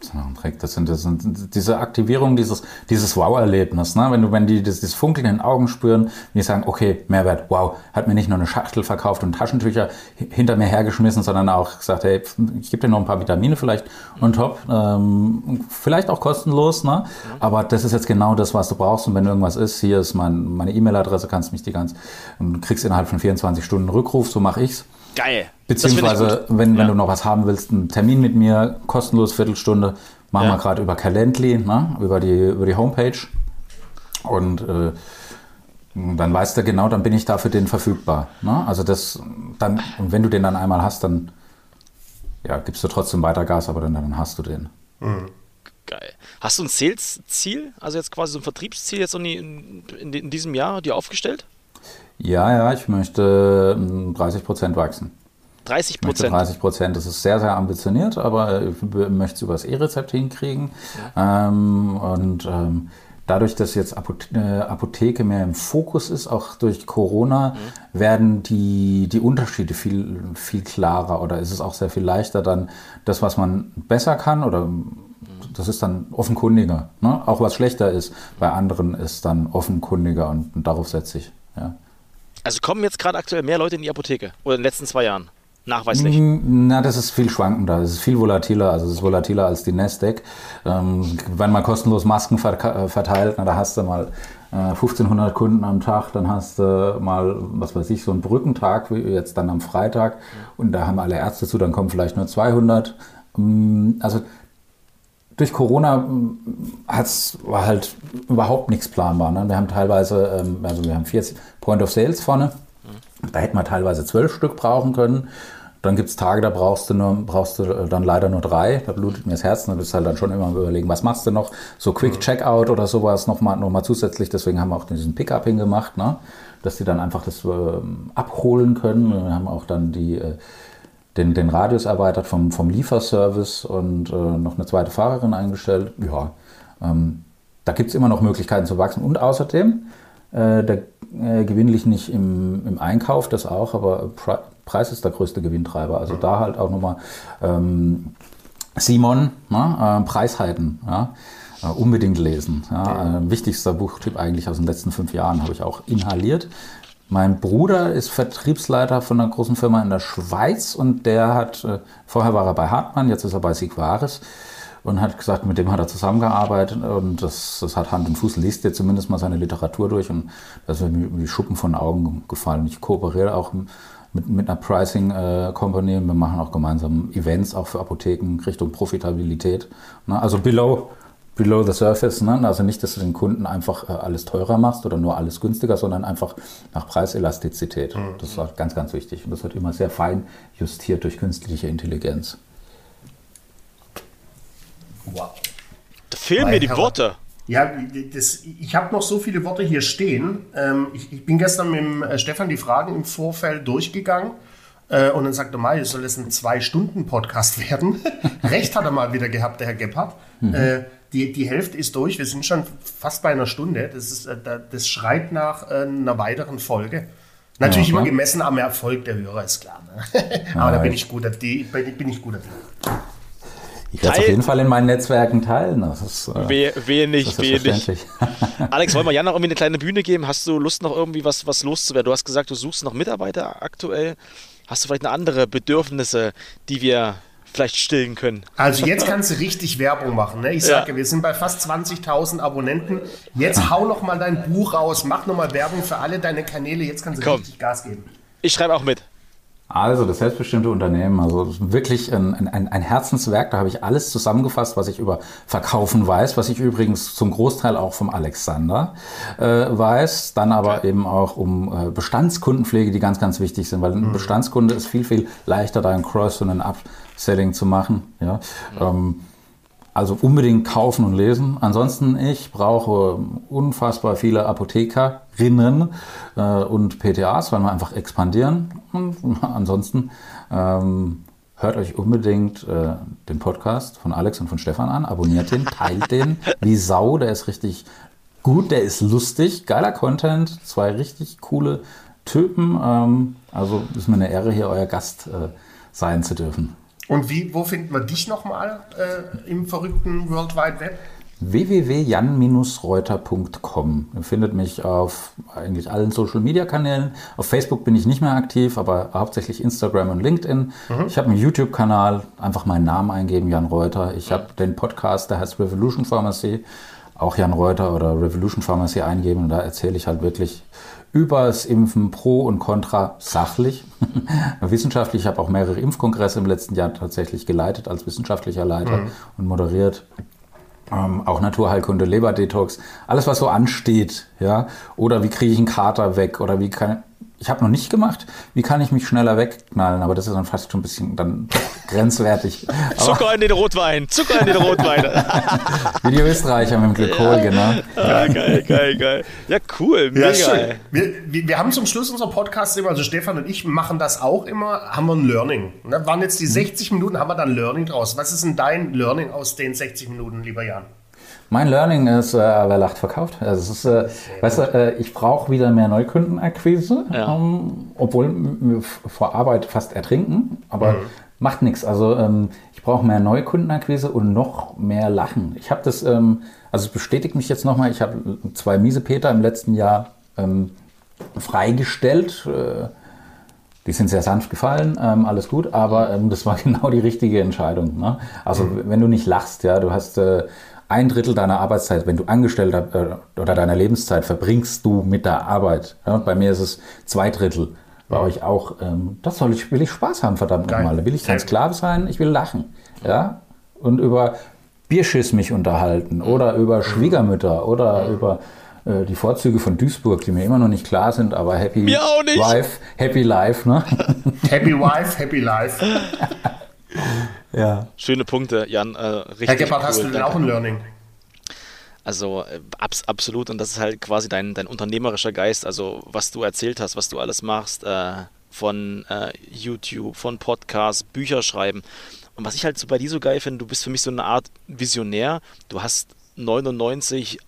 [SPEAKER 3] Das sind, das sind diese Aktivierung, dieses, dieses Wow-Erlebnis. Ne? Wenn du, wenn die das, das Funkeln in den Augen spüren, die sagen, okay, Mehrwert, wow, hat mir nicht nur eine Schachtel verkauft und Taschentücher hinter mir hergeschmissen, sondern auch gesagt, hey, ich gebe dir noch ein paar Vitamine vielleicht on top, ähm, vielleicht auch kostenlos, ne? aber das ist jetzt genau das, was du brauchst und wenn irgendwas ist, hier ist mein, meine E-Mail-Adresse, kannst mich die ganz, und kriegst innerhalb von 24 Stunden Rückruf, so mache ich's.
[SPEAKER 1] Geil.
[SPEAKER 3] Beziehungsweise, wenn, wenn du noch was haben willst, einen Termin mit mir, kostenlos Viertelstunde, machen ja. wir gerade über Calendly, ne? über, die, über die Homepage. Und äh, dann weißt du genau, dann bin ich da für den verfügbar. Ne? Also das, dann, und wenn du den dann einmal hast, dann ja, gibst du trotzdem weiter Gas, aber dann, dann hast du den.
[SPEAKER 1] Mhm. Geil. Hast du ein Sales-Ziel, also jetzt quasi so ein Vertriebsziel jetzt in, in, in diesem Jahr dir aufgestellt?
[SPEAKER 3] Ja, ja, ich möchte 30 Prozent wachsen.
[SPEAKER 1] 30 Prozent.
[SPEAKER 3] 30 Prozent, das ist sehr, sehr ambitioniert, aber ich möchte es über das E-Rezept hinkriegen. Ja. Ähm, und ähm, dadurch, dass jetzt äh, Apotheke mehr im Fokus ist, auch durch Corona, mhm. werden die, die Unterschiede viel, viel klarer oder ist es auch sehr viel leichter, dann das, was man besser kann oder das ist dann offenkundiger. Ne? Auch was schlechter ist bei anderen ist dann offenkundiger und, und darauf setze ich. Ja.
[SPEAKER 1] Also kommen jetzt gerade aktuell mehr Leute in die Apotheke oder in den letzten zwei Jahren? nachweislich?
[SPEAKER 3] Na, das ist viel schwankender. Das ist viel volatiler. Also es ist volatiler als die Nasdaq. Ähm, wenn man kostenlos Masken äh, verteilt, na, da hast du mal äh, 1500 Kunden am Tag, dann hast du mal, was weiß ich, so einen Brückentag, wie jetzt dann am Freitag. Und da haben alle Ärzte zu, dann kommen vielleicht nur 200. Ähm, also durch Corona ähm, hat's, war halt überhaupt nichts planbar. Ne? Wir haben teilweise, ähm, also wir haben 40 Point of Sales vorne. Da hätten wir teilweise zwölf Stück brauchen können. Dann gibt es Tage, da brauchst du, nur, brauchst du äh, dann leider nur drei. Da blutet mir das Herz. Da bist du halt dann schon immer überlegen, was machst du noch? So Quick mhm. Checkout oder sowas nochmal noch mal zusätzlich. Deswegen haben wir auch diesen Pickup hingemacht, ne? dass die dann einfach das äh, abholen können. Wir haben auch dann die, äh, den, den Radius erweitert vom, vom Lieferservice und äh, noch eine zweite Fahrerin eingestellt. Ja, ähm, da gibt es immer noch Möglichkeiten zu wachsen. Und außerdem, äh, der äh, Gewinn liegt nicht im, im Einkauf, das auch, aber Preis ist der größte Gewinntreiber. Also da halt auch nochmal ähm, Simon, ne, äh, Preisheiten, ja, äh, unbedingt lesen. Ja. Äh, wichtigster Buchtipp eigentlich aus den letzten fünf Jahren habe ich auch inhaliert. Mein Bruder ist Vertriebsleiter von einer großen Firma in der Schweiz und der hat, äh, vorher war er bei Hartmann, jetzt ist er bei Sigvaris und hat gesagt, mit dem hat er zusammengearbeitet und das, das hat Hand und Fuß, liest jetzt zumindest mal seine Literatur durch und das ist mir wie Schuppen von Augen gefallen. Ich kooperiere auch mit, mit einer Pricing äh, Company. Wir machen auch gemeinsam Events auch für Apotheken Richtung Profitabilität. Ne? Also below, below the surface. Ne? Also nicht, dass du den Kunden einfach äh, alles teurer machst oder nur alles günstiger, sondern einfach nach Preiselastizität. Mhm. Das ist ganz, ganz wichtig. Und das wird immer sehr fein justiert durch künstliche Intelligenz.
[SPEAKER 1] Wow. Da fehlen mir die Worte.
[SPEAKER 2] Ja, das, ich habe noch so viele Worte hier stehen. Ähm, ich, ich, bin gestern mit dem, äh, Stefan die Fragen im Vorfeld durchgegangen. Äh, und dann sagte Mai, soll es ein Zwei-Stunden-Podcast werden? Recht hat er mal wieder gehabt, der Herr Gebhardt. Mhm. Äh, die, die Hälfte ist durch. Wir sind schon fast bei einer Stunde. Das, ist, äh, das schreit nach äh, einer weiteren Folge. Natürlich ja, immer gemessen am Erfolg der Hörer, ist klar. Ne? Aber ja, da bin ich gut, die, bin ich gut.
[SPEAKER 3] Ich werde es auf jeden Fall in meinen Netzwerken teilen. Das ist,
[SPEAKER 1] äh, wehe, wehe nicht, wehe nicht. Alex, wollen wir Jan noch irgendwie eine kleine Bühne geben? Hast du Lust, noch irgendwie was, was loszuwerden? Du hast gesagt, du suchst noch Mitarbeiter aktuell. Hast du vielleicht eine andere Bedürfnisse, die wir vielleicht stillen können?
[SPEAKER 2] Also jetzt kannst du richtig Werbung machen. Ne? Ich sage, ja. wir sind bei fast 20.000 Abonnenten. Jetzt hau noch mal dein Buch raus, mach noch mal Werbung für alle deine Kanäle. Jetzt kannst du Komm. richtig Gas geben.
[SPEAKER 1] Ich schreibe auch mit.
[SPEAKER 3] Also das selbstbestimmte Unternehmen, also wirklich ein, ein, ein Herzenswerk. Da habe ich alles zusammengefasst, was ich über Verkaufen weiß, was ich übrigens zum Großteil auch vom Alexander äh, weiß. Dann aber eben auch um äh, Bestandskundenpflege, die ganz, ganz wichtig sind, weil ein mhm. Bestandskunde ist viel, viel leichter, da ein Cross- und ein Upselling zu machen. Ja. Mhm. Ähm, also unbedingt kaufen und lesen. Ansonsten, ich brauche unfassbar viele Apothekerinnen äh, und PTAs, weil wir einfach expandieren. Und ansonsten ähm, hört euch unbedingt äh, den Podcast von Alex und von Stefan an, abonniert den, teilt den wie Sau, der ist richtig gut, der ist lustig, geiler Content, zwei richtig coole Typen. Ähm, also ist mir eine Ehre, hier euer Gast äh, sein zu dürfen.
[SPEAKER 2] Und wie, wo findet man dich nochmal äh, im verrückten World Wide Web?
[SPEAKER 3] www.jan-reuter.com. Ihr findet mich auf eigentlich allen Social Media Kanälen. Auf Facebook bin ich nicht mehr aktiv, aber hauptsächlich Instagram und LinkedIn. Mhm. Ich habe einen YouTube-Kanal, einfach meinen Namen eingeben, Jan Reuter. Ich habe den Podcast, der heißt Revolution Pharmacy, auch Jan Reuter oder Revolution Pharmacy eingeben und da erzähle ich halt wirklich über das Impfen pro und contra sachlich. Wissenschaftlich, ich habe auch mehrere Impfkongresse im letzten Jahr tatsächlich geleitet als wissenschaftlicher Leiter mhm. und moderiert. Ähm, auch Naturheilkunde, Leberdetox, alles was so ansteht, ja. Oder wie kriege ich einen Kater weg oder wie kann ich habe noch nicht gemacht, wie kann ich mich schneller wegknallen, aber das ist dann fast schon ein bisschen dann grenzwertig.
[SPEAKER 1] Zucker in den Rotwein, Zucker in den Rotwein.
[SPEAKER 3] wie die Österreicher mit dem Glykol, ja. genau.
[SPEAKER 1] Ah, geil, geil, geil. Ja, cool, mega. Ja,
[SPEAKER 2] wir, wir, wir, haben zum Schluss unserer Podcast immer, also Stefan und ich machen das auch immer, haben wir ein Learning. Ne? Waren jetzt die 60 Minuten, haben wir dann Learning draus. Was ist denn dein Learning aus den 60 Minuten, lieber Jan?
[SPEAKER 3] Mein Learning ist, äh, wer lacht, verkauft. Also ist, äh, weißt du, äh, ich brauche wieder mehr Neukundenakquise, ja. ähm, obwohl wir vor Arbeit fast ertrinken, aber mhm. macht nichts. Also ähm, ich brauche mehr Neukundenakquise und noch mehr Lachen. Ich habe das, ähm, also es bestätigt mich jetzt nochmal, ich habe zwei Miesepeter im letzten Jahr ähm, freigestellt. Äh, die sind sehr sanft gefallen, ähm, alles gut, aber ähm, das war genau die richtige Entscheidung. Ne? Also mhm. wenn du nicht lachst, ja, du hast äh, ein Drittel deiner Arbeitszeit, wenn du Angestellter äh, oder deiner Lebenszeit verbringst du mit der Arbeit. Ja, bei mir ist es zwei Drittel. Bei ja. euch auch. Ähm, das soll ich, will ich Spaß haben, verdammt nochmal. Da will ich kein Sklave sein, ich will lachen. Ja? Und über Bierschiss mich unterhalten oder über Schwiegermütter oder über äh, die Vorzüge von Duisburg, die mir immer noch nicht klar sind, aber Happy Wife, Happy Life, ne?
[SPEAKER 2] Happy Wife, Happy Life.
[SPEAKER 1] Ja. Schöne Punkte, Jan. Äh, richtig
[SPEAKER 2] Herr Gebhardt, cool. hast du denn auch ein Learning?
[SPEAKER 1] Also äh, abs absolut und das ist halt quasi dein, dein unternehmerischer Geist, also was du erzählt hast, was du alles machst, äh, von äh, YouTube, von Podcasts, Bücher schreiben. Und was ich halt so bei dir so geil finde, du bist für mich so eine Art Visionär. Du hast 99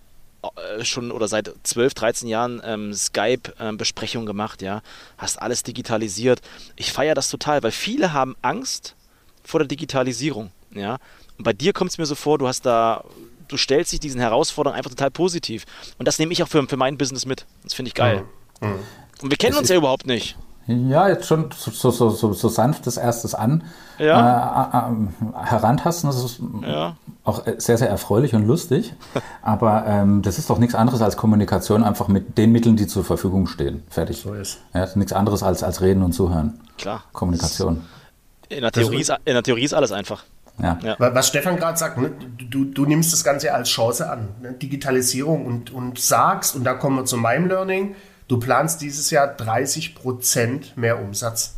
[SPEAKER 1] äh, schon oder seit 12, 13 Jahren ähm, Skype-Besprechungen ähm, gemacht, ja, hast alles digitalisiert. Ich feiere das total, weil viele haben Angst, vor der Digitalisierung. Ja? Und bei dir kommt es mir so vor, du hast da, du stellst dich diesen Herausforderungen einfach total positiv. Und das nehme ich auch für, für mein Business mit. Das finde ich geil. Mhm. Mhm. Und wir kennen das uns ja überhaupt nicht.
[SPEAKER 3] Ja, jetzt schon so, so, so, so sanftes erstes an ja. äh, äh, herantasten. Das ist ja. auch sehr, sehr erfreulich und lustig. Aber ähm, das ist doch nichts anderes als Kommunikation, einfach mit den Mitteln, die zur Verfügung stehen. Fertig. So ist. Ja, nichts anderes als, als Reden und Zuhören.
[SPEAKER 1] Klar.
[SPEAKER 3] Kommunikation.
[SPEAKER 1] In der Theorie, ist, in der Theorie ist alles einfach.
[SPEAKER 2] Ja. ja. Was Stefan gerade sagt, ne, du, du nimmst das Ganze als Chance an, ne, Digitalisierung und, und sagst, und da kommen wir zu meinem Learning, du planst dieses Jahr 30 Prozent mehr Umsatz.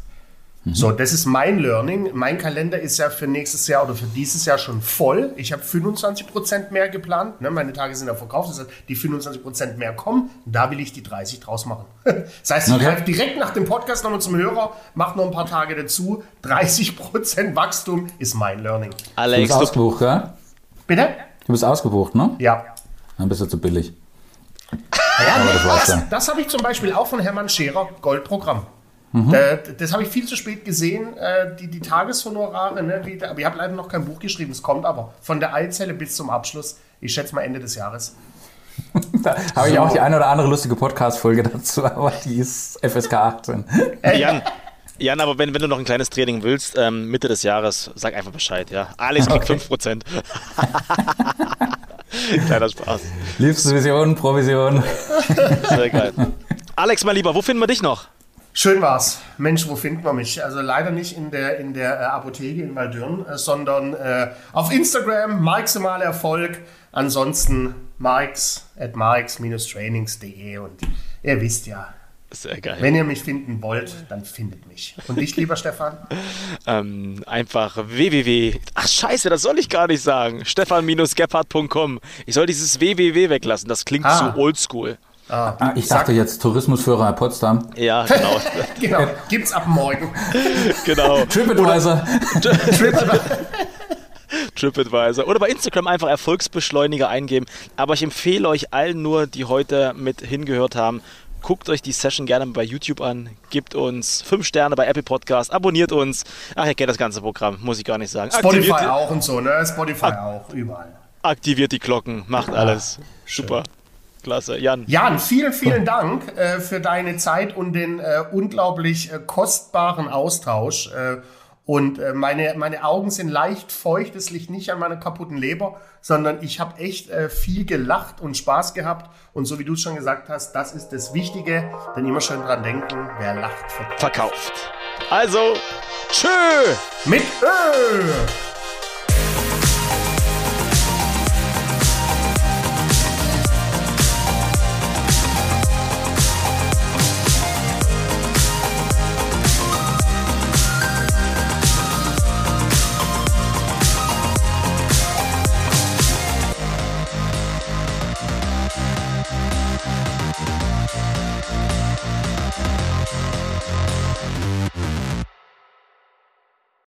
[SPEAKER 2] Mhm. So, das ist mein Learning. Mein Kalender ist ja für nächstes Jahr oder für dieses Jahr schon voll. Ich habe 25 Prozent mehr geplant. Ne? Meine Tage sind ja verkauft. Das heißt, die 25 Prozent mehr kommen. Da will ich die 30 draus machen. das heißt, ich greife direkt nach dem Podcast nochmal zum Hörer, mache noch ein paar Tage dazu. 30 Prozent Wachstum ist mein Learning.
[SPEAKER 3] Alex, du bist ausgebucht, ja?
[SPEAKER 2] Bitte?
[SPEAKER 3] Du bist ausgebucht, ne?
[SPEAKER 2] Ja.
[SPEAKER 3] Dann bist du zu billig.
[SPEAKER 2] Ja, nee, das, das, das habe ich zum Beispiel auch von Hermann Scherer, Goldprogramm. Mhm. Da, das habe ich viel zu spät gesehen, äh, die, die Tageshonorare. Ne, aber ich habe leider noch kein Buch geschrieben, es kommt aber. Von der Eizelle bis zum Abschluss. Ich schätze mal Ende des Jahres.
[SPEAKER 3] da habe ich auch die eine oder andere lustige Podcast-Folge dazu, aber die ist FSK 18.
[SPEAKER 1] Äh, Jan, Jan, aber wenn, wenn du noch ein kleines Training willst, ähm, Mitte des Jahres, sag einfach Bescheid, ja. Alex kriegt okay. 5%. Kleiner Spaß.
[SPEAKER 3] Liebste Vision, Provision.
[SPEAKER 1] Sehr geil. Alex, mein Lieber, wo finden wir dich noch?
[SPEAKER 2] Schön war's. Mensch, wo findet man mich? Also leider nicht in der, in der äh, Apotheke in Waldürn, äh, sondern äh, auf Instagram, maximal Erfolg. Ansonsten Mikes at mikes-trainings.de und ihr wisst ja,
[SPEAKER 1] sehr geil.
[SPEAKER 2] Wenn ihr mich finden wollt, dann findet mich. Und dich, lieber Stefan?
[SPEAKER 1] ähm, einfach www. Ach scheiße, das soll ich gar nicht sagen. Stefan-gebhardt.com. Ich soll dieses www weglassen. Das klingt ah. zu oldschool.
[SPEAKER 3] Ah, ah, ich dachte jetzt Tourismusführer Potsdam.
[SPEAKER 1] Ja, genau.
[SPEAKER 2] genau. Gibt's ab morgen.
[SPEAKER 1] genau.
[SPEAKER 3] TripAdvisor.
[SPEAKER 1] TripAdvisor. Oder bei Instagram einfach Erfolgsbeschleuniger eingeben. Aber ich empfehle euch allen nur, die heute mit hingehört haben, guckt euch die Session gerne bei YouTube an, gebt uns 5 Sterne bei Apple Podcast, abonniert uns. Ach, ihr kennt das ganze Programm, muss ich gar nicht sagen.
[SPEAKER 2] Spotify Aktiviert auch und so, ne? Spotify auch, überall.
[SPEAKER 1] Aktiviert die Glocken, macht alles. Super. Klasse. Jan.
[SPEAKER 2] Jan, vielen, vielen Dank äh, für deine Zeit und den äh, unglaublich äh, kostbaren Austausch. Äh, und äh, meine, meine Augen sind leicht feucht. Es liegt nicht an meiner kaputten Leber, sondern ich habe echt äh, viel gelacht und Spaß gehabt. Und so wie du es schon gesagt hast, das ist das Wichtige. Denn immer schön dran denken, wer lacht,
[SPEAKER 1] verkauft. verkauft. Also, tschö!
[SPEAKER 2] Mit Ö!